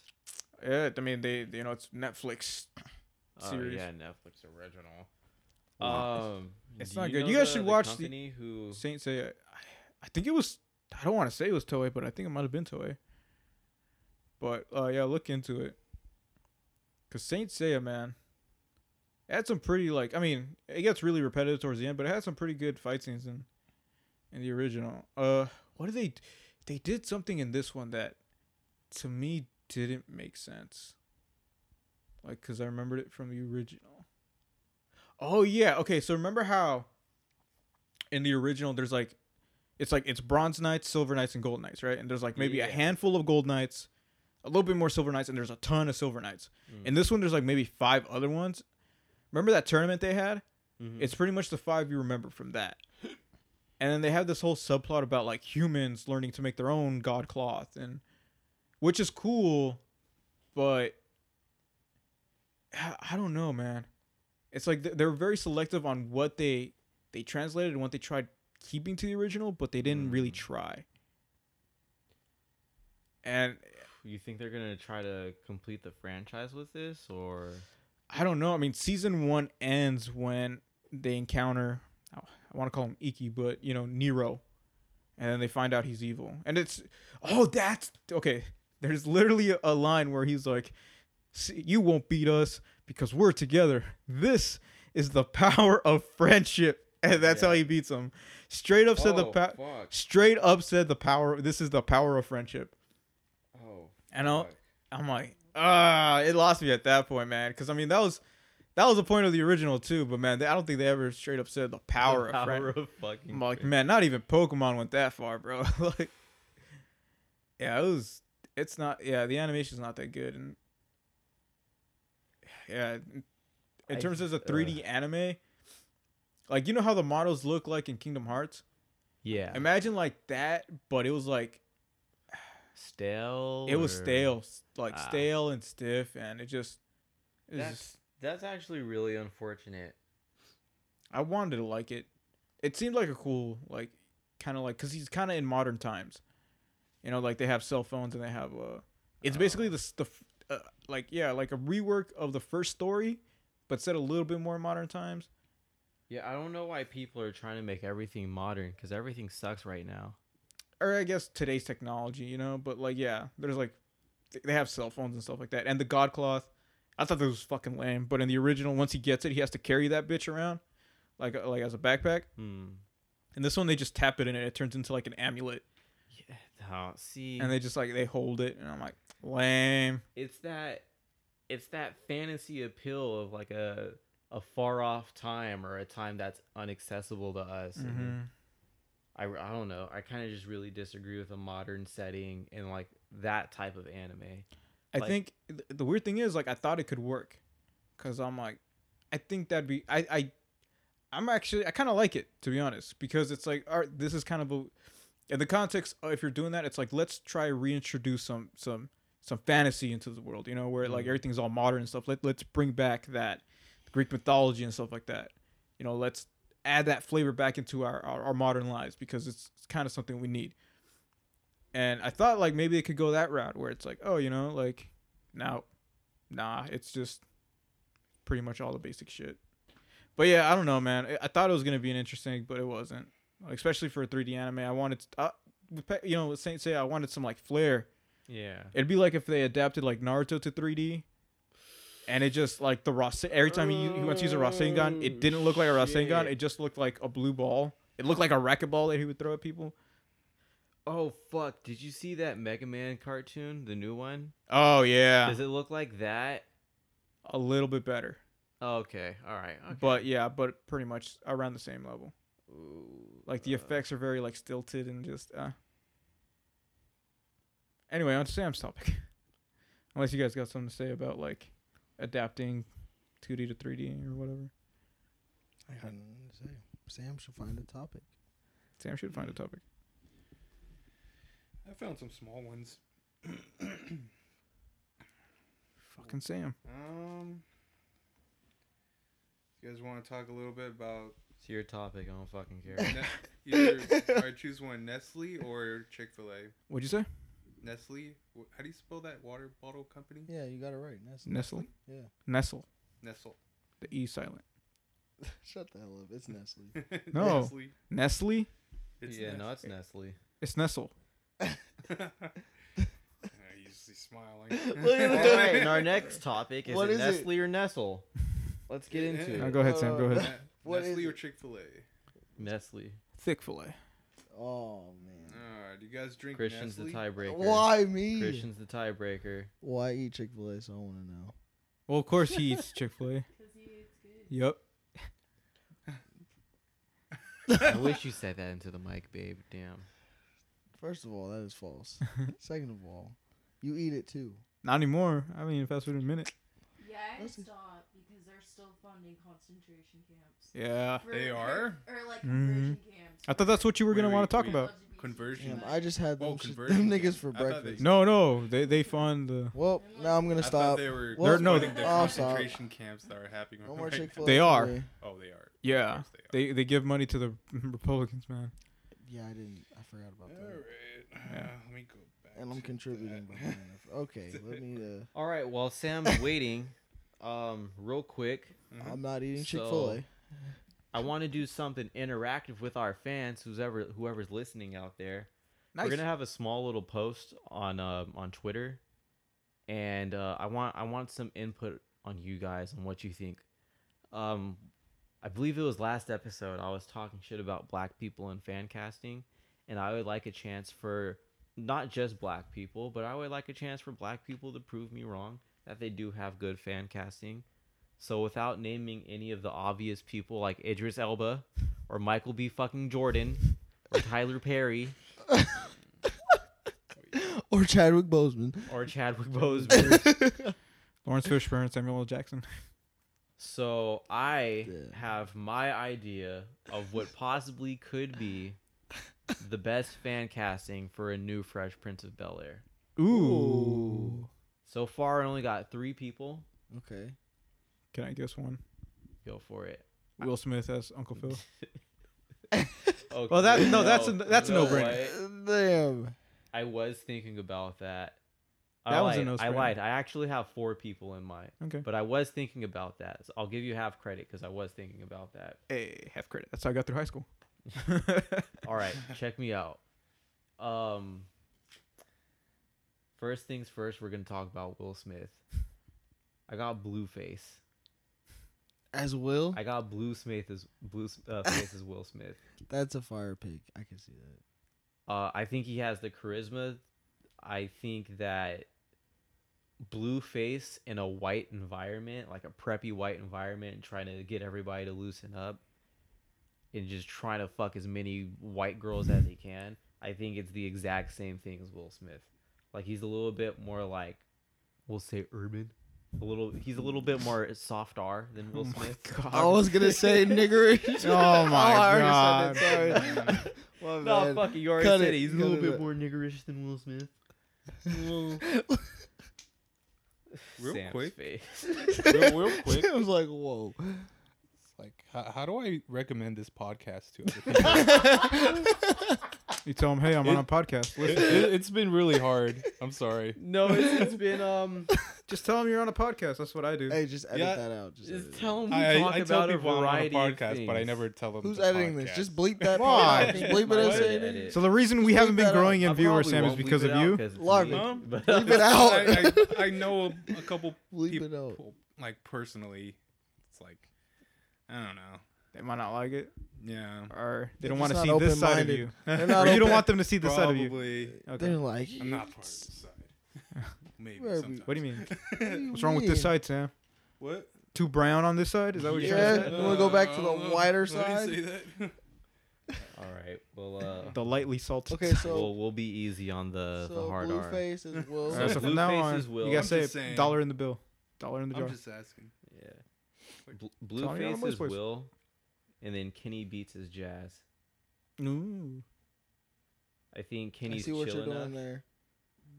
yeah i mean they you know it's netflix Oh Series. yeah, Netflix original. Um, It's not you good. You guys the- should watch the- who. saint Seiya. I, think it was i don't want to say it was toei but i think it might have been toei. But uh yeah look into it. Because saint Seiya, man it had some pretty like i mean it gets really repetitive towards the end but it had some pretty good fight scenes in in the original. Uh what did they they did something in this one that to me didn't make sense. Like because i remembered it from the original. Oh yeah okay so remember how in the original there's like it's like it's bronze knights silver knights and gold knights right? And there's like maybe a handful of gold knights a little bit more silver knights and there's a ton of silver knights. Mm. in this one there's like maybe five other ones. Remember that tournament they had? Mhm. it's pretty much the five you remember from that. And then they have this whole subplot about like humans learning to make their own god cloth and which is cool but i don't know man. It's like they're very selective on what they they translated and what they tried keeping to the original but they didn't really Mm. try and You think they're gonna try to complete the franchise with this, or I don't know. I mean, season one ends when they encounter, I want to call him Ikki, but you know, Nero, and then they find out he's evil. And it's, oh, that's okay. There's literally a line where he's like, "You won't beat us because we're together. This is the power of friendship," and that's how he beats him. Straight up said the Oh, power. fuck. Straight up said the power. This is the power of friendship. Oh, And fuck. I'm like, ah, it lost me at that point, man. Because I mean, that was that was the point of the original too. But man, they, I don't think they ever straight up said the power, The of friend. power of fucking. I'm like, man, not even Pokemon went that far, bro. like, yeah, it was. It's not. Yeah, the animation's not that good, and yeah, in- in I- terms of a 3D anime, like you know how the models look like in Kingdom Hearts. Yeah. Imagine like that, but it was like stale. it was or- stale, like Ah. stale and stiff, and it just. It That's just that's actually really unfortunate. I wanted to like it. It seemed like a cool, like, kind of like, cause he's kind of in modern times. You know, like they have cell phones and they have uh, it's basically Oh. the s- the f- uh, like yeah, like a rework of the first story, but set a little bit more in modern times. Yeah, I don't know why people are trying to make everything modern because everything sucks right now. Or I guess today's technology, you know. But like yeah, there's like they have cell phones and stuff like that, and the God Cloth. I thought that was fucking lame, but in the original, once he gets it, he has to carry that bitch around. like like as a backpack. Hmm. And this one they just tap it in and it turns into like an amulet, Yeah. See, and they just like they hold it, and I'm like, lame. it's that, it's that fantasy appeal of like a a far off time or a time that's inaccessible to us. Mhm. I, I don't know. I kind of just really disagree with a modern setting and like that type of anime. I Like- think th- the weird thing is like I thought it could work, cause I'm like, I think that'd be I I, I'm actually I kind of like it to be honest because it's like all right this is kind of a, in the context if you're doing that it's like let's try reintroduce some some some fantasy into the world you know where like Mhm. everything's all modern and stuff. Let let's bring back that Greek mythology and stuff like that. You know let's add that flavor back into our our, our modern lives because it's, it's kind of something we need. And I thought like maybe it could go that route where it's like, oh, you know, like now, nah, it's just pretty much all the basic shit. But yeah, I don't know, man. I- thought it was gonna be an interesting, but it wasn't. Like, especially for a 3D anime, I wanted, uh, you know, Saint say I wanted some like flair. Yeah. It'd be like if they adapted like Naruto to 3D, and it just like the Ras. Every time he, he went to use a Rasengan, it didn't look like a Rasengan. It just looked like a blue ball. It looked like a racquetball that he would throw at people. Oh fuck! Did you see that Mega Man cartoon, the new one? Oh yeah, Does it look like that? a little bit better. Oh, okay. All right. Okay. But yeah, but pretty much around the same level. Ooh, Like the uh, effects are very like stilted and just uh. Anyway, on Sam's topic. Unless you guys got something to say about like adapting 2D to 3D or whatever. I got nothing to say. Sam should find a topic. Sam should find a topic. I found some small ones. Fucking Sam. Um, you guys want to talk a little bit about It's your topic. I don't fucking care. ne- either? all right, choose one: Nestle or Chick Fil A. What'd you say? Nestle. How do you spell that water bottle company? Yeah, you got it right. Nestle. Nestle. Yeah. Nestle. Nestle. The E silent. Shut the hell up. It's Nestle. No. Nestle. Nestle. It's yeah, no, it's Nestle. It's Nestle. Yeah, you see smiling. Look at All that. right, and our next topic is What it is it? Nestle or Nestle? Let's get into No, it. go ahead, Sam. Go Uh, ahead. Ne- What Nestle or? Chick Fil A. Nestle. Thick fillet. Oh man. Alright, you guys drink Christian's the tiebreaker. Why me? Christian's the tiebreaker. Why eat Chick Fil A? So I want to know. Well, of course he eats Chick Fil A. Because he eats good. Yep. I wish you said that into the mic, babe. Damn. First of all, that is false. Second of all, you eat it too. Not anymore. I mean, fast food in a minute. Yeah, I had That's to a- stop because they're still funding concentration camps. Yeah. For- They are? Or like Mhm. conversion camps. I thought that's what you were gonna Wait, want to talk wait. about. Conversion? Damn, I just had Oh, them, sh- conversion them niggas for I thought they- breakfast. No, no, they they fund the. Well, now I'm gonna I thought stop. they were Well, They're- no, supporting the I'll stop. concentration camps that are happening No more right Chick. Fil A. They are. Oh, they are. Yeah, Of course they they give money to the Republicans, man. Yeah, I didn't. I forgot about they are. that. Alright. Yeah. Uh, let me go back. And I'm to contributing that. behind it. Okay, let me. Uh, All right, while Sam's waiting, um, real quick, Mhm. I'm not eating Chick So- Fil A. I want to do something interactive with our fans, who's ever whoever's listening out there. We're gonna have a small little post on um on Twitter, and uh, I want I want some input on you guys on what you think. Um, I believe it was last episode I was talking shit about black people and fan casting, and I would like a chance for not just black people, but I would like a chance for black people to prove me wrong that they do have good fan casting. So without naming any of the obvious people like Idris Elba or Michael B. fucking Jordan or Tyler Perry Or Chadwick Boseman. or Chadwick Boseman. Laurence Fishburne, Samuel L. Jackson. so I Yeah. have my idea of what possibly could be the best fan casting for a new Fresh Prince of Bel Air. Ooh. So far, I only got three people. Okay. Can I guess one? Go for it. Will Smith as Uncle Phil. Okay, Well, that- no, that's a- that's a no-brainer. what? Damn. I was thinking about that. That I one's a lied. I no-brainer. lied. I actually have four people in mind, Okay. but I was thinking about that. So I'll give you half credit because I was thinking about that. Hey, half credit. That's how I got through high school. All right, check me out. Um, first things first, we're gonna talk about Will Smith. I got Blueface. As Will, I got Blue Smith as Blue uh, Face as Will Smith. that's a fire pick. I can see that. Uh, I think he has the charisma. I think that Blueface in a white environment, like a preppy white environment, and trying to get everybody to loosen up and just trying to fuck as many white girls as he can. I think it's the exact same thing as Will Smith. Like he's a little bit more like, we'll say urban. A little, he's a little bit more soft R than oh Will Smith. I was gonna say niggerish. Oh my oh, I God. already said it, sorry. My No, bad. fuck it. You already Cut said it, it. He's a cut little it bit out. more niggerish than Will Smith. Real Sam's quick. face. real, real quick. I was like, whoa. Like, how, how do I recommend this podcast to other people? You tell them, hey, I'm on a podcast. it, Listen. it, it's been really hard. I'm sorry. No, it's, it's been um. Just tell them you're on a podcast. That's what I do. Hey, just edit Yeah. that out. Just, edit Just it tell them we I, talk I, I tell about a people I'm on a variety of podcast, but I never tell them. Who's it's a editing this? podcast. Just bleep that Why? part. Just bleep it out. Might Say edit it. it. So the reason we Bleep haven't been that out. growing in I viewers, Sam, is won't bleep because it of out you. 'cause it's Larvin. Huh? but- Bleep it out. I, I, I know a, a couple Bleep people, it out. like personally. It's like, I don't know. They might not like it, Yeah. or they They're don't want to see this side of you. Or you don't want them to see this side of you. Probably. Okay. They're like, I'm not part of this side. Maybe. Where sometimes. What do you mean? mean? What's wrong with this side, Sam? What? Too brown on this side? Is that what you're Yeah. trying to say? You wanna go back to the don't know. whiter Why side? say that? All right. Well, uh, The lightly salted. Okay, so we'll we'll be easy on the so the hard R. Blueface is Will. All right, so from Blueface now on, Will. you gotta I'm say dollar in the bill, dollar in the jar. I'm just asking. Yeah. Bl- Tell me on voice is. Will, and then Kenny Beats is Jazz. Ooh. I think I Kenny's see what chill you're enough. doing there.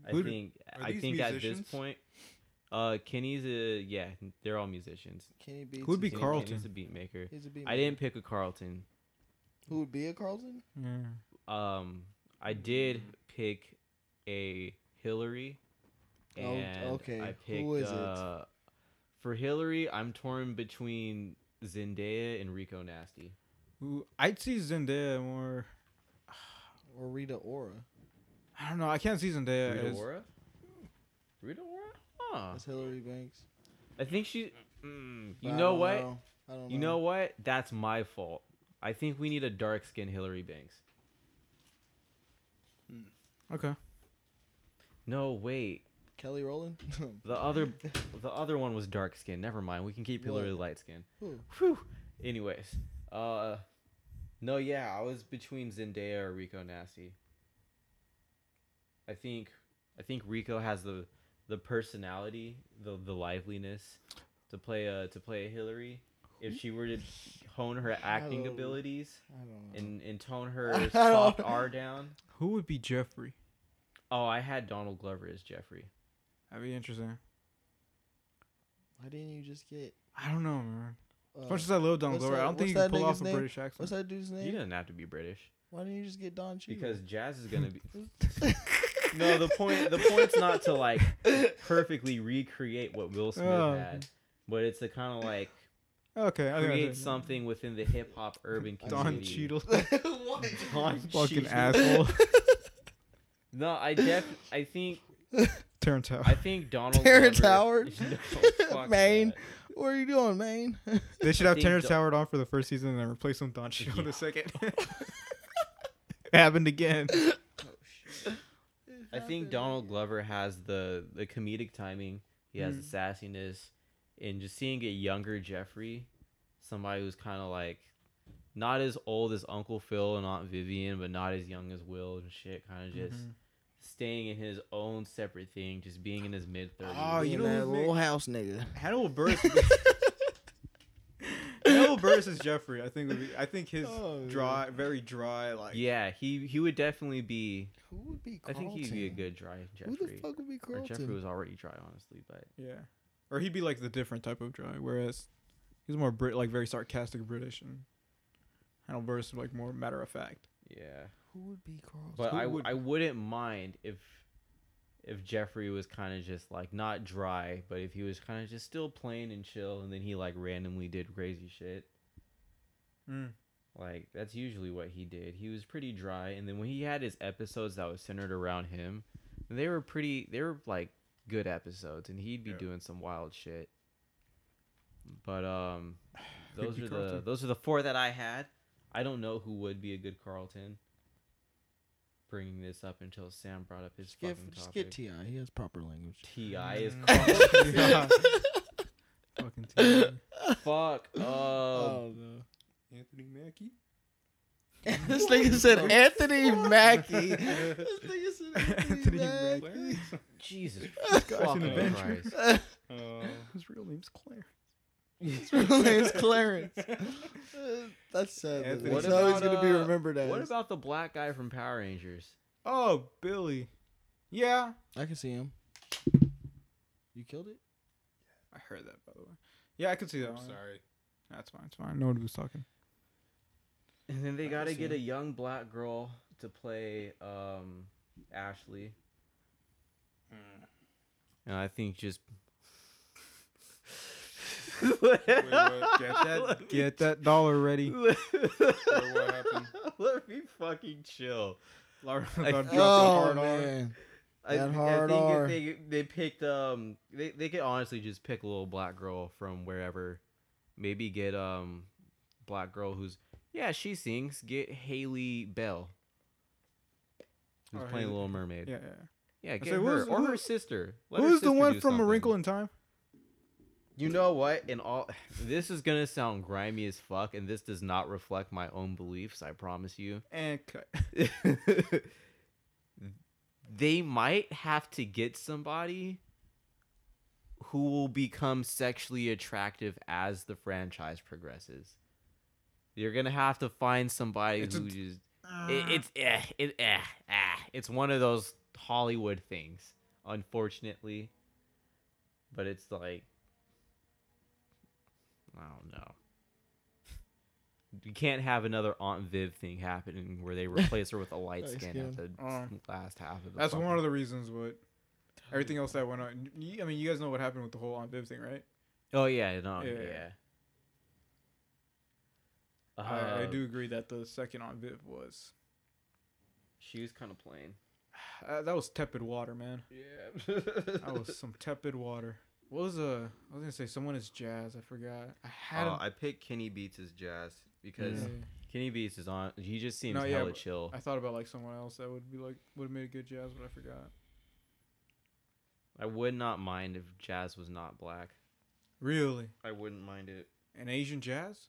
I Who- think are I these think at musicians? this point, uh, Kenny's a yeah, they're all musicians. Kenny Beats. Who'd be is- Kenny- Carlton? Kenny's a beat maker. He's a beat I didn't pick a Carlton. Who would be a Carlton? Yeah. Um, I did pick a Hillary, Oh, and okay. I Who picked is it? uh, for Hillary. I'm torn between Zendaya and Rico Nasty. Ooh, I'd see Zendaya more. Or Rita Ora? I don't know. I can't see Zendaya Rita as. Ora. Rita Ora. Huh. That's Hillary Banks. I think she. Mm, you know what? know. I don't You know what? That's my fault. I think we need a dark skinned Hillary Banks. Okay. No, wait. Kelly Rowland? The other, the other one was dark skin. Never mind. We can keep Hillary What? light skin. Who? Whew. Anyways, uh, no, yeah, I was between Zendaya or Rico Nasty. I think, I think Rico has the, the personality, the the liveliness, to play a to play a Hillary. If she were to hone her acting don't- abilities I don't know. and and tone her soft R down. Who would be Jeffrey? Oh, I had Donald Glover as Jeffrey. That'd be interesting. Why didn't you just get? I don't know, man. Uh, As much as I love Donald what's Glover, I don't think you can pull off nigga's a name? British accent. what's that dude's name? He doesn't have to be British Why didn't you just get Don Cheadle? because Jazz is gonna be. no, the point the point's not to like perfectly recreate what Will Smith Oh. had, but it's to kind of like Okay, I think I create something within the hip hop urban community. Don community. Cheadle, Don fucking Cheadle. asshole. No, I def I think Terrence Howard. I think Donald Terrence Glover- Howard? No, Maine. that. what are you doing, Maine? They should I have Terrence Don- Howard on for the first season and then replace him with Don Cheadle Yeah. the second. Happened again. I think Donald Glover has the the comedic timing. He has Mm. the sassiness, and just seeing a younger Jeffrey, somebody who's kind of like not as old as Uncle Phil and Aunt Vivian, but not as young as Will and shit. Kind of just Mhm. Staying in his own separate thing, just being in his mid thirties. Oh, you Being know that who little make- house nigga. Hannibal Buress. Hannibal Buress is Jeffrey. I think. Would be, I think his Oh, dry, very dry, like. yeah, he he would definitely be. Who would be I think he'd be a good dry Jeffrey. Who the Jeffrey. fuck would be Or Carlton? Jeffrey was already dry, honestly, but Yeah. Or he'd be like the different type of dry, whereas he's more Brit, like very sarcastic British, and Hannibal Buress is like more matter of fact. Yeah. Who would be Carlton? But Who I, would- I wouldn't mind if if Jeffrey was kind of just like not dry, but if he was kind of just still plain and chill, and then he like randomly did crazy shit. Mm. Like that's usually what he did. He was pretty dry, and then when he had his episodes that was centered around him, they were pretty. They were like good episodes, and he'd be Yeah. doing some wild shit. But um, those be are the those are the four that I had. I don't know who would be a good Carlton. Bringing this up until Sam brought up his Just get, fucking just topic. get T.I. He has proper language. T.I. is Mm. Yeah. Fucking team. fuck. Um, oh no. Anthony Mackie. this nigga said Anthony Mackie. this nigga said Anthony Anthony Mackie. Mackie. Jesus guy's an fucking adventurer. Christ. Uh, His real name's Claire. His real name's Clarence. Uh, That's sad. Anthony- That's What how he's about, gonna be uh, remembered as. What about the black guy from Power Rangers? Oh, Billy. Yeah. I can see him. You killed it. I heard that by the way. Yeah, I could see that. I'm one. sorry. That's fine. It's fine. No one was talking. And then they I got to get him. a young black girl to play um, Ashley. And I think just. Wait, what? Get That, get that dollar ready. Wait, what happened? Let me fucking chill. Laura I- dropped the Oh hard man. I, That I hard think R. they they picked um they they could honestly just pick a little black girl from wherever, maybe get um black girl who's yeah she sings get Halle Bailey, who's Oh, playing Hailey- Little Mermaid. Yeah, Yeah, yeah. get say, her who's- or her sister. Let her Who's the one do from A. Wrinkle in Time? You know what? In all, this is gonna sound grimy as fuck, and this does not reflect my own beliefs. I promise you. And cut. they might have to get somebody who will become sexually attractive as the franchise progresses. You're gonna have to find somebody It's a- who just it, it's eh, it, eh, ah. it's one of those Hollywood things, unfortunately. But it's like I don't know. You can't have another Aunt Viv thing happening where they replace her with a light Light skin skin. at the Um, last half of the. That's fucking- one of the reasons. What everything else that went on. I mean, you guys know what happened with the whole Aunt Viv thing, right? Oh yeah, no, Yeah. yeah. I, I Uh, do agree that the second Aunt Viv was She was kind of plain. uh, that was tepid water, man. Yeah. That was some tepid water. What was uh? I was gonna say someone is jazz. I forgot. I had. Uh, him- I picked Kenny Beats as Jazz because Yeah. Kenny Beats is on. He just seems No, yeah, hella but chill. I thought about like someone else that would be like would have made a good jazz, but I forgot. I would not mind if Jazz was not black. Really, I wouldn't mind it. an Asian jazz?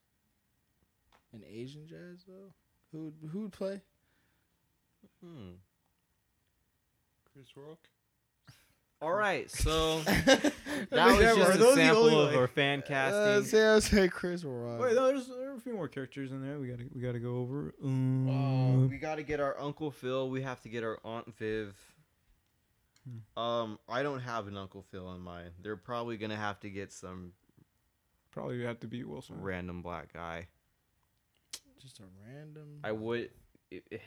An Asian jazz though. Who would who would play? Hmm. Chris Rock. All right, so that that was Yeah, but are just a those the sample of like- our fan Uh, casting. say I say Chris Rock. Wait, no, there's there are a few more characters in there. We gotta we gotta go over. Uh, Um, we got to get our Uncle Phil. We have to get our Aunt Viv. Hmm. Um, I don't have an Uncle Phil in mind. They're probably gonna have to get some probably have to be Will Smith. random black guy. Just a random. I would. It, it-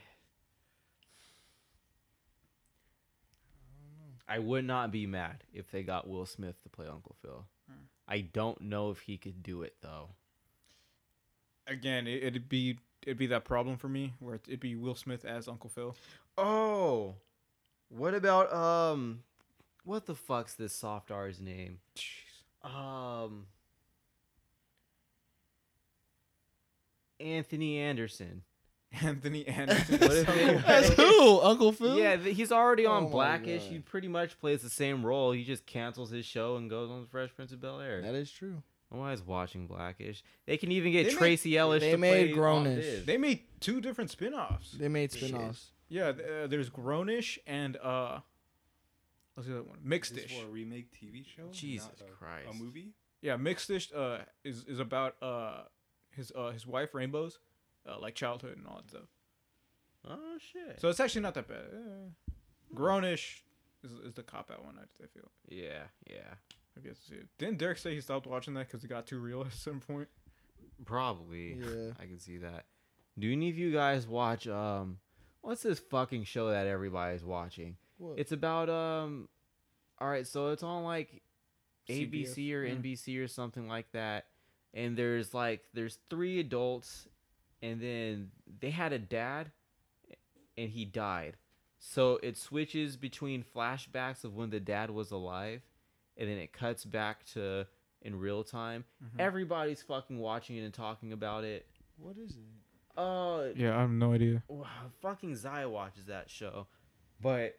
I would not be mad if they got Will Smith to play Uncle Phil. Hmm. I don't know if he could do it though. Again, it, it'd be it'd be that problem for me where it'd be Will Smith as Uncle Phil. Oh, what about um, what the fuck's this soft R's name? Um, Anthony Anderson. Anthony Anderson. What if That's who? Uncle Phil? Yeah, th- he's already Oh on my Blackish. God. He pretty much plays the same role. He just cancels his show and goes on the Fresh Prince of Bel Air. That is true. I'm always watching Blackish. They can even get They made- Tracee Ellis. they to made play Aunt Grownish. Viv. they made two different spin-offs. They made Shit. spin-offs. Yeah, th- uh, there's Grownish and uh, what's the other one? Mixed-ish. for a remake TV show? Jesus not a, Christ. A movie? Yeah, Mixed-ish uh is is about uh his uh his wife Rainbows, uh, like childhood and all that stuff. Oh shit. So it's actually not that bad. Uh, Grownish is is the cop out one. I, I feel. yeah, yeah. I guess see it. Didn't Derek say he stopped watching that because it got too real at some point? Probably. Yeah. I can see that. Do any of you guys watch um what's this fucking show that everybody's watching? What? It's about um all right, so it's on like ABC CBS, or yeah. NBC or something like that. And there's like there's three adults and then they had a dad and he died. So it switches between flashbacks of when the dad was alive and then it cuts back to in real time. Mhm. Everybody's fucking watching it and talking about it. What is it? Uh, Yeah, I have no idea. wow, fucking Zaya watches that show, but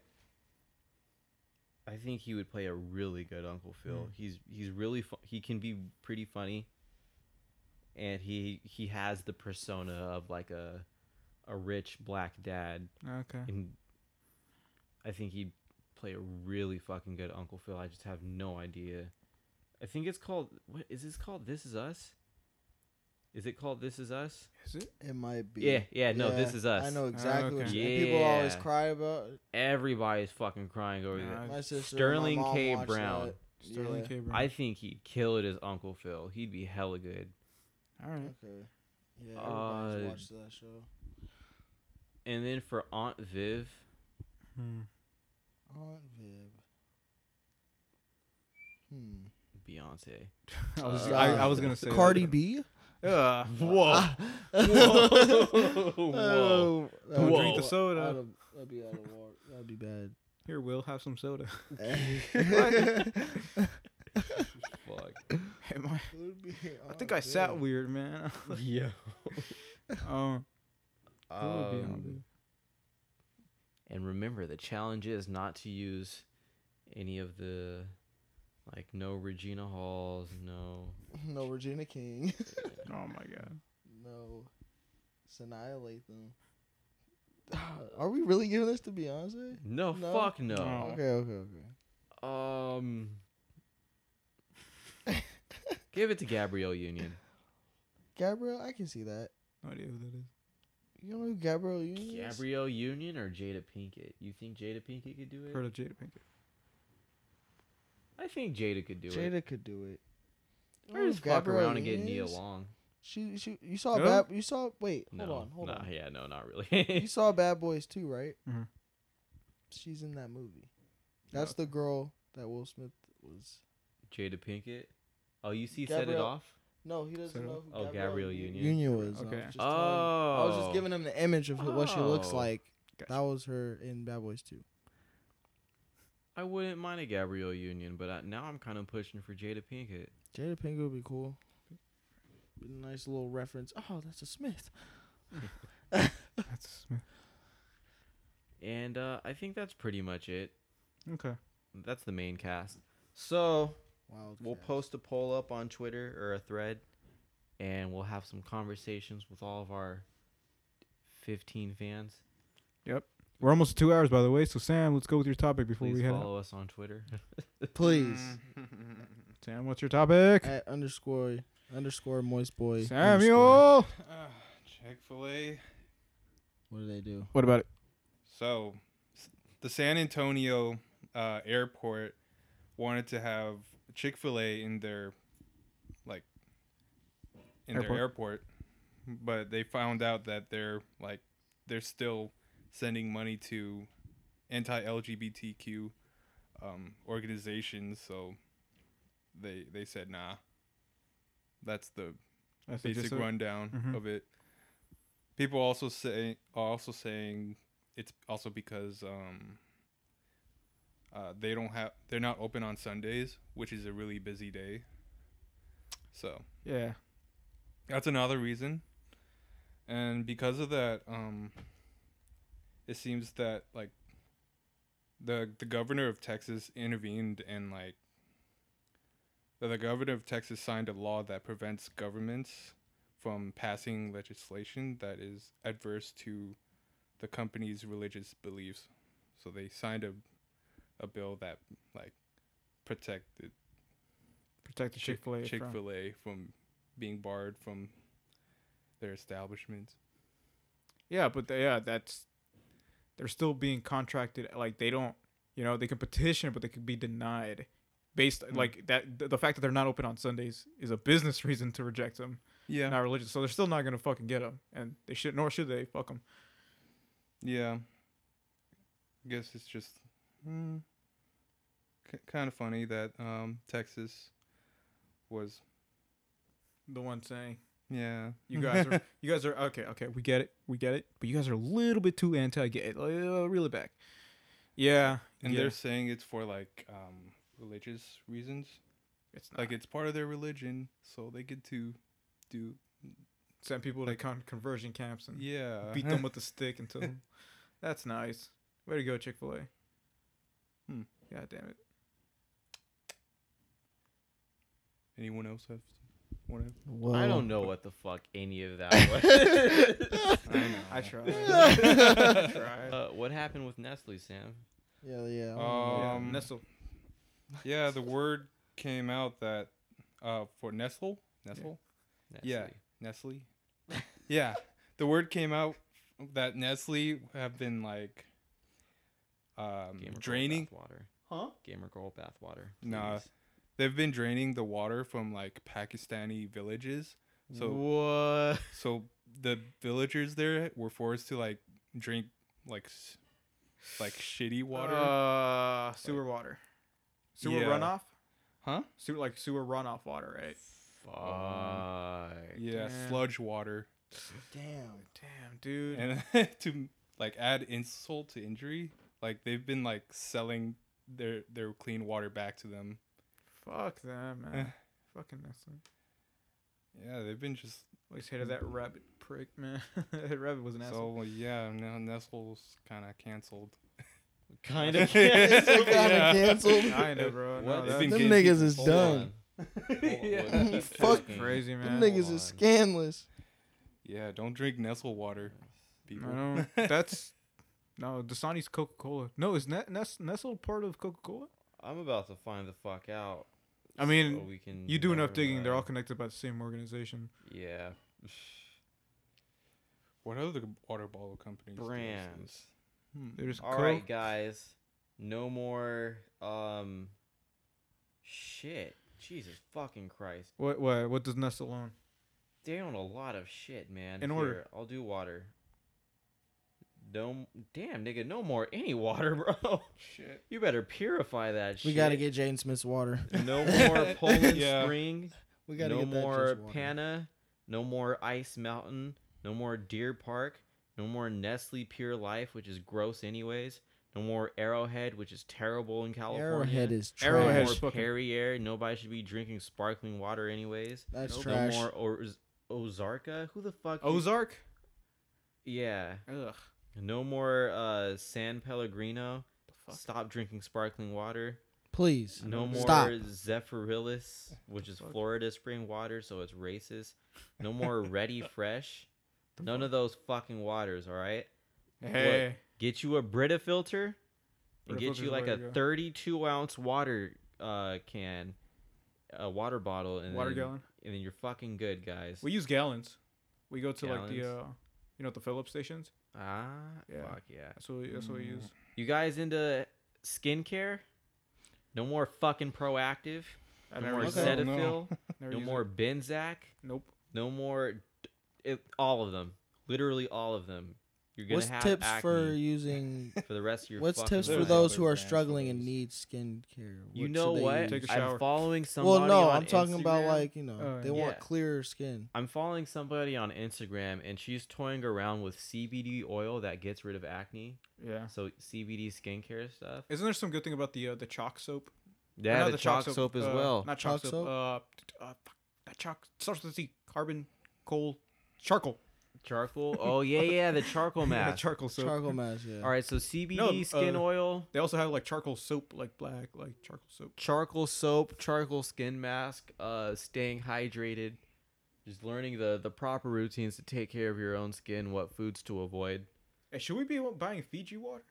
I think he would play a really good Uncle Phil. He's he's really fu- he can be pretty funny, and he he has the persona of like a a rich black dad, Okay. and I think he'd play a really fucking good Uncle Phil. I just have no idea. I think it's called what is this called? This is Us. Is it called This Is Us? Is it? It might be. Yeah, yeah, no, This Is Us. I know exactly what okay. you mean. People always cry about it. Everybody's fucking crying over Nah, that. My sister, Sterling and my mom K. Brown. that. Sterling yeah. K. Brown. I think he'd kill it as Uncle Phil. He'd be hella good. All right. Okay. Yeah, everybody's Uh, watched that show. And then for Aunt Viv, Hmm. Aunt Viv. Hmm. Beyonce. I was, Uh, I, I was gonna say Cardi that. B. Ugh. Whoa. whoa. whoa. Don't would drink the soda. That'd, that'd be out of water. That'd be bad. Here, Will, have some soda. Fuck. My, I think Aunt I sat weird, man. Yeah. Oh, who would be on Um, and remember, the challenge is not to use any of the, like, no Regina Halls, no. No Regina King. Oh my god. no. Just annihilate them. Are we really giving this to Beyonce? No, No? fuck no. No. Okay, okay, okay. Um. Give it to Gabrielle Union. Gabrielle, I can see that. No idea who that is. You don't know who Gabrielle Union is? Gabrielle Union or Jada Pinkett? You think Jada Pinkett could do it? Heard of Jada Pinkett. I think Jada could do it. Jada could do it. You Or just fuck Gabrielle around and get Union Nia is? Long. She, she, you saw Yeah? bad. You saw. Wait, hold no, on, hold nah, on. yeah, no, not really. You really. saw Bad Boys too, right? Mhm. She's in that movie. That's Okay. the girl that Will Smith was. Jada Pinkett. Oh, you see, set it off. No, he doesn't Set know who Oh, Gabrielle U- Union. Union was. Okay. I was, just telling- I was just Oh. giving him the image of who- what she looks Oh. like. Gotcha. That was her in Bad Boys too. I wouldn't mind a Gabrielle Union, but I, now I'm kind of pushing for Jada Pinkett. Jada Pinkett would be cool. Be a nice little reference. Oh, that's a Smith. That's a Smith. And uh, I think that's pretty much it. okay. That's the main cast. So Wild. we'll post a poll up on Twitter or a thread, and we'll have some conversations with all of our 15 fans. Yep. We're almost two hours, by the way. So Sam, let's go with your topic before Please we head out. follow us on Twitter. Please Sam, what's your topic? at underscore underscore moist boy. underscore. Samuel. Chick Fil A. What do they do? What about it? So, the San Antonio uh, airport wanted to have Chick Fil A in their, like, in Airport. their airport, but they found out that they're like, they're still sending money to anti-LGBTQ um, organizations. So, they they said nah. That's the That's basic gist of it? rundown Mhm. of it. People also say are also saying it's also because um, uh, they don't have they're not open on Sundays, which is a really busy day. So Yeah. that's another reason, and because of that, um, it seems that like the the governor of Texas intervened and like the, the governor of Texas signed a law that prevents governments from passing legislation that is adverse to the company's religious beliefs. So they signed a a bill that like protected Protect the Chick Fil A. Chick Fil A from being barred from their establishments. Yeah, but they, yeah, that's they're still being contracted. Like they don't, you know, they can petition, but they could be denied. Based Hmm. like that, the, the fact that they're not open on Sundays is a business reason to reject them, Yeah, not religious. So they're still not gonna fucking get them, and they should, nor should they. Fuck them. yeah. I guess it's just mm, k- kind of funny that um, Texas was The one saying yeah. you guys are, you guys are okay, okay, we get it, we get it, but you guys are a little bit too anti gay. uh, reel it back. Yeah, and yeah. they're saying it's for like um, religious reasons. It's not. Like it's part of their religion, so they get to do. send people to con- conversion camps and Yeah. beat them with a stick until. That's nice. Way to go, Chick Fil A. Hmm. God damn it. Anyone else have one? Well, I don't know what the fuck any of that was. I know. I tried. I tried. uh, what happened with Nestle, Sam? Yeah, yeah. I. Yeah, Um, Nestle. Yeah, the word came out that uh for Nestle, Nestle, Yeah. Nestle. Nestle. yeah, the word came out that Nestle have been like um Gamer draining. Girl bathwater. Huh? Gamer Girl bathwater. Nah. please. They've been draining the water from like Pakistani villages. So what? so the villagers there were forced to like drink like like shitty water. Uh, sewer water. Sewer Yeah. runoff. huh? Sewer like sewer runoff water, right? Fuck. Yeah, Damn. sludge water. Damn. Damn, dude. And to like add insult to injury, like they've been like selling their their clean water back to them. Fuck them, man. Eh. Fucking Nestle. Yeah, they've been just Always hated that rabbit prick, man. that rabbit was an asshole. so well, yeah. Now Nestle's kind of canceled. Kind of. canceled. kind of Yeah. canceled. Kinda, bro. No, What? They've that's been Them getting niggas is Hold done. on. Yeah. Fuck crazy, man. Them man. niggas Hold is on. scandalous. Yeah, don't drink Nestle water, people. I know. That's no. Dasani's Coca Cola. No, is Net, Nes, Nestle part of Coca Cola? I'm about to find the fuck out. I mean, so we can You do enough never digging, they're all connected by the same organization. Yeah. What other water bottle companies? Brands. Hmm. There's All Coke. right, guys. No more. Um. Shit. Jesus fucking Christ. What what what does Nestle own? They own a lot of shit, man. In order. I'll do water. No, damn, nigga, no more any water, bro. Shit. You better purify that shit. We gotta get Jaden Smith's water. no more Poland Yeah. Spring. We gotta no get that more juice water. Panna. No more Ice Mountain. No more Deer Park. No more Nestle Pure Life, which is gross anyways. No more Arrowhead, which is terrible in California. Arrowhead is trash. Arrowhead no is more Perrier. Nobody should be drinking sparkling water anyways. That's Nope. trash. No more Oz- Ozarka. Who the fuck? is- Ozark. Yeah. Ugh. No more uh, San Pellegrino. Stop drinking sparkling water. Please. No more Stop. Zephyrhills, which is? Florida spring water, so it's racist. No more Ready Fresh. None of those fucking waters, all right? Hey. Get you a Brita filter and Brita get you like a 32 ounce water uh, can, a water bottle, and Water then, gallon. and then you're fucking good, guys. We use gallons. We go to like the uh, you know, the Phillips stations. Ah, Yeah. fuck yeah. That's what that's what we use. You guys into skincare? No more fucking Proactiv. I No never more it. Cetaphil. Never no use more it. Benzac. Nope. No more. It, all of them. Literally all of them. You're gonna What's have tips acne for using? for the rest of your. What's tips for those who are struggling and need skincare? You What know should they what? use? Take a I'm following somebody. Well, no, on I'm talking about like you know Oh, they yeah. want clearer skin. I'm following somebody on Instagram and she's toying around with CBD oil that gets rid of acne. Yeah. So CBD skincare stuff. Isn't there some good thing about the uh, the chalk soap? Yeah, not the, chalk, soap, as uh, well. Not chalk, Chalk soap. soap? Uh, uh, fuck, that chalk starts with a C. Carbon, coal, charcoal. Charcoal. Oh yeah, yeah, the charcoal Yeah, mask. charcoal soap. Charcoal mask, yeah. All right, so CBD No, skin uh, oil, They also have like charcoal soap, like black, like charcoal soap. charcoal soap, charcoal skin mask, uh, staying hydrated, just learning the the proper routines to take care of your own skin, what foods to avoid. Hey, should we be buying Fiji water?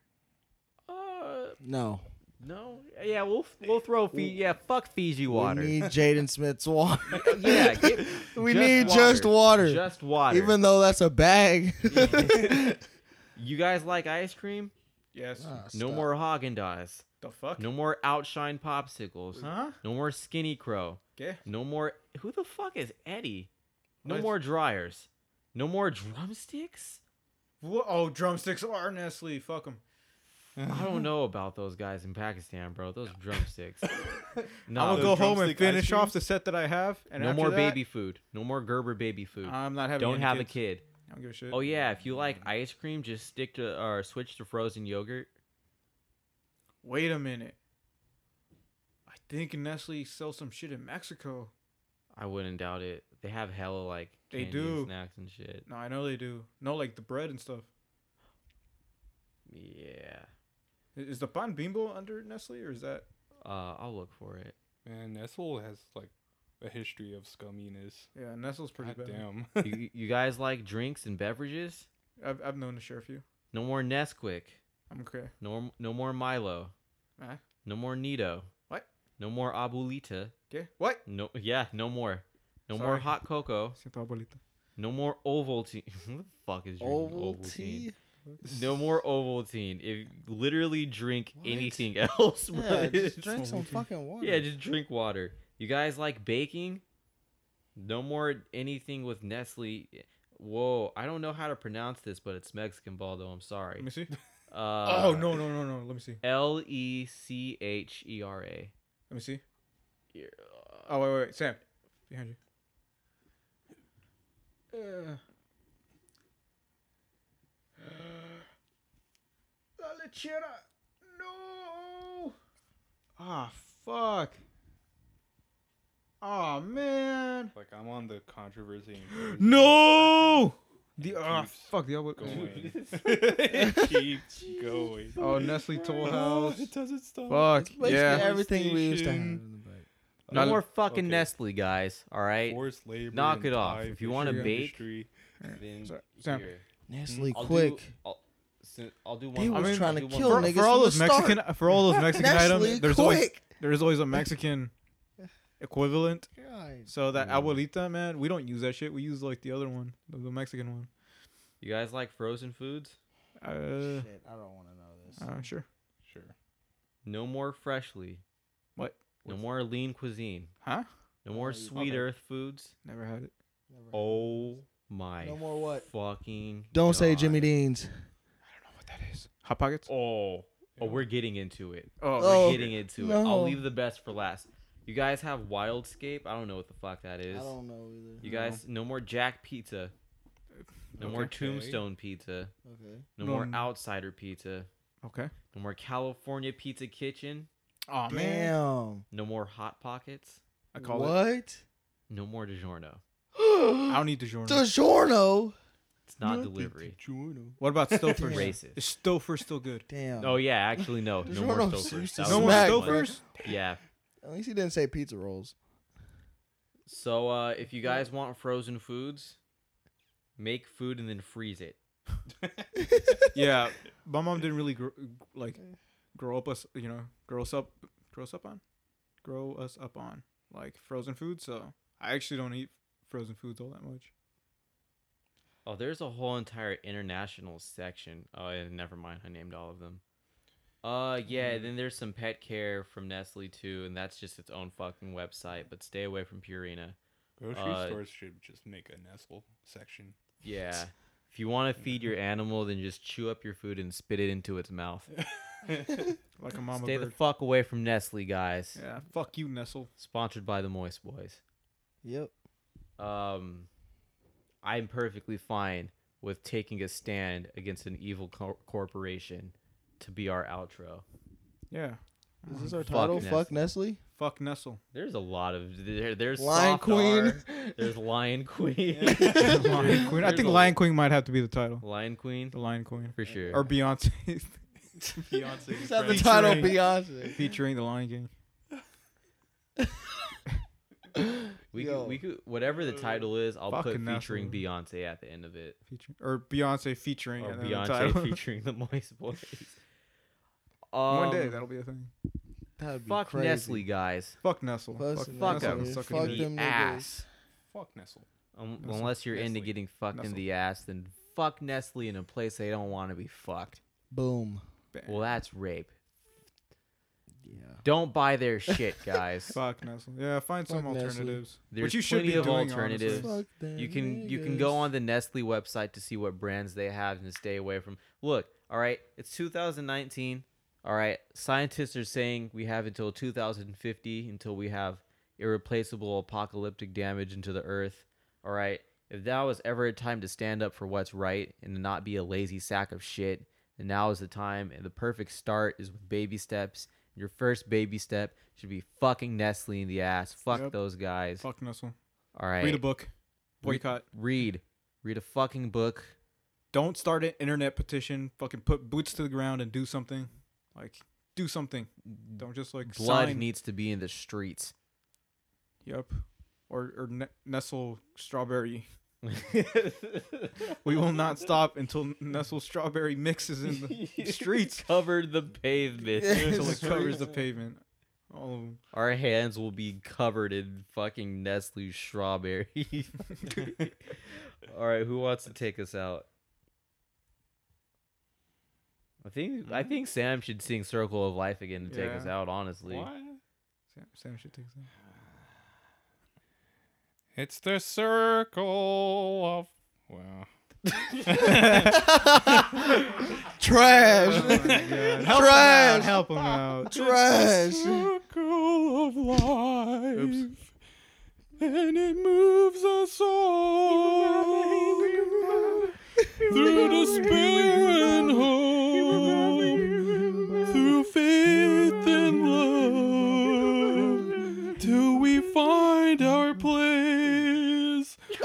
Uh, No, no, yeah, we'll we'll throw Fiji. Yeah, fuck Fiji water. we need Jaden Smith's water. yeah, get, we just need just water, Just water. even though that's a bag. you guys like ice cream? Yes. Ah, No stop. more Haagen Dazs. the fuck? No more Outshine popsicles. Huh? No more Skinny Crow. Okay. No more. Who the fuck is Eddie? No What? more Dreyer's. No more drumsticks. Wha- Oh, drumsticks are Nestle. Fuck them. I don't mm-hmm. know about those guys in Pakistan, bro. Those drumsticks. I'm No, gonna go home and drumstick ice finish off the set that I have. And no after more that, baby food. No more Gerber baby food. I'm not having. don't any have kids. a kid. I don't give a shit. Oh yeah, if you like ice cream, just stick to or switch to frozen yogurt. Wait a minute. I think Nestle sells some shit in Mexico. I wouldn't doubt it. They have hella like They candy and do. snacks and shit. No, I know they do. No, like the bread and stuff. Yeah. I- Is the pan bimbo under Nestle or is that? Uh, I'll look for it. Man, Nestle has like a history of scumminess. Yeah, Nestle's pretty God bad. damn. you, you guys like drinks and beverages? I've I've known to share a few. No more Nesquik. I'm okay. No, no more Milo. Ah. No more Nido. What? No more Abuelita. Okay. What? No, yeah, no more. No more hot cocoa. Siento abuelita. No more Ovaltine. what the fuck is drinking Oval Ovaltine? Tea. No more Ovaltine. If literally drink What? anything else, Yeah, just drink some fucking water. Yeah, just drink water. You guys like baking? No more anything with Nestle. Whoa, I don't know how to pronounce this, but it's Mexican Baldo. I'm sorry. Let me see. Uh, oh no no no no. Let me see. L E C H E R A. Let me see. Yeah. Oh wait wait, wait. Sam, behind you. Uh. La lechera. No. Ah fuck. Oh man. like I'm on the controversy. No. The ah Keeps fuck the other. Going. it keeps going. Oh Nestle Toll House. It doesn't stop. Fuck Basically yeah. everything we used to have. PlayStation. in the back. No Not- more fucking okay. Nestle, guys. All right. Forced labor. Knock it off. If you wanna the bake. Then Sam. here. Nestle, I'll quick. Do, I'll, si- I'll do They one. was I'll trying to kill for, niggas for all from those the start. Mexican for all those Mexican Nestle, items, there's always there's always a Mexican equivalent. God. So that Mm. abuelita man, we don't use that shit. We use like the other one, the, the Mexican one. You guys like frozen foods? Uh, Shit, I don't want to know this. uh sure. Sure. No more freshly. What? No more lean cuisine. Huh? No more Oh, sweet okay. earth foods. Never had it. Never- Oh my. No more what? Fucking. Don't say Jimmy Dean's. I don't know what that is. Hot pockets. Oh. Oh, we're getting into it. Oh, Oh, We're getting into it. I'll no. leave the best for last. You guys have Wildscape? I don't know what the fuck that I is. don't know either. You guys, no more Jack Pizza. No more Okay. Tombstone Pizza. Okay. No, No, more n- Outsider Pizza. okay. No more California Pizza Kitchen. Oh man, Damn. No more Hot Pockets. I call it. what? No more DiGiorno. I don't need DiGiorno. DiGiorno. It's not delivery. What about Stouffer's? Yeah. Racist. Is Stouffer still good? Damn. Oh yeah, actually no, no more DiGiorno Stouffer's. That No was more smack, one. Stouffer's. Yeah. At least he didn't say pizza rolls. So uh, if you guys want frozen foods, make food and then freeze it. yeah, my mom didn't really grow, like grow up us, you know, grow us up, grow us up on, grow us up on like frozen food. So I actually don't eat frozen foods all that much. Oh, there's a whole entire international section. Oh, yeah, never mind. I named all of them. Uh, yeah. Then there's some pet care from Nestle too, and that's just its own fucking website. But stay away from Purina. Grocery Uh, stores should just make a Nestle section. Yeah. If you want to feed your animal, then just chew up your food and spit it into its mouth. Like a mama Stay the fuck away from Nestle, guys. yeah, fuck you, Nestle. Sponsored by the Moist Boys. Yep. Um, I'm perfectly fine with taking a stand against an evil cor- corporation to be our outro. Yeah, Is this our Fuck title? Nestle. Fuck Nestle. fuck Nestle. There's a lot of there, there's Lion Queen. R, there's Lion Queen, Lion Queen. I think Lion Queen might have to be the title. Lion Queen The Lion Queen for sure. or Beyonce Beyonce. Is that the title? Beyonce. featuring the Lion King. We Yo. could, we could whatever the title is, I'll put featuring Nestle. Beyonce at the end of it, Featuring or Beyonce featuring or and then the Beyonce title. featuring the Moist Boys. One day Um, that'll be a thing. That'd be Fuck crazy. Nestle, guys. Fuck Nestle. Fuck Fuck, Fuck Nestle. 'em. Suck Fuck in. the them niggas. ass. Fuck Nestle. Um, Nestle. unless you're into getting fucked in the ass, then fuck Nestle in a place they don't want to be fucked. Boom. Bam. Well, that's rape. Yeah. Don't buy their shit, guys. Fuck Nestle. Yeah, find some Nestle. alternatives. There's Which you should plenty be of doing, alternatives. honestly. Fuck them you can you can go on the Nestle website to see what brands they have and stay away from. Look, all right, it's 2019. All right, scientists are saying we have until 2050 until we have irreplaceable apocalyptic damage into the earth. All right, if that was ever a time to stand up for what's right and not be a lazy sack of shit, then now is the time. And the perfect start is with baby steps Your first baby step should be fucking Nestle in the ass. Fuck Yep. those guys. Fuck Nestle. All right. Read a book. Re- Boycott. Read. Read a fucking book. Don't start an internet petition. Fucking put boots to the ground and do something. Like do something. Don't just like Blood sign. needs to be in the streets. Yep. Or or ne- Nestle strawberry. We will not stop until Nestle strawberry mixes in the streets Covered the pavement. until it covers the pavement. All of 'em. Our hands will be covered in fucking Nestle strawberry. All right, who wants to take us out? I think I hmm? think Sam should sing "Circle of Life" again to take us out. Honestly, Sam, Sam should take some. It's the circle of wow. Trash. Trash. Help him out. Trash. circle of life, and it moves us all through despair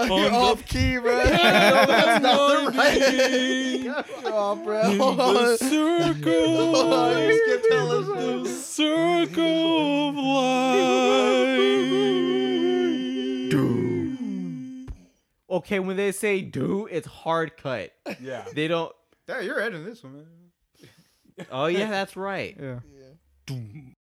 You're off key, bro. That's not the right. You're off, bro. In the circle Hold of you skipped all the circle of life. Do. okay. When they say "do," it's hard cut. Yeah. They don't. Yeah, you're editing this one, man. Oh yeah, that's right. Yeah. Doom.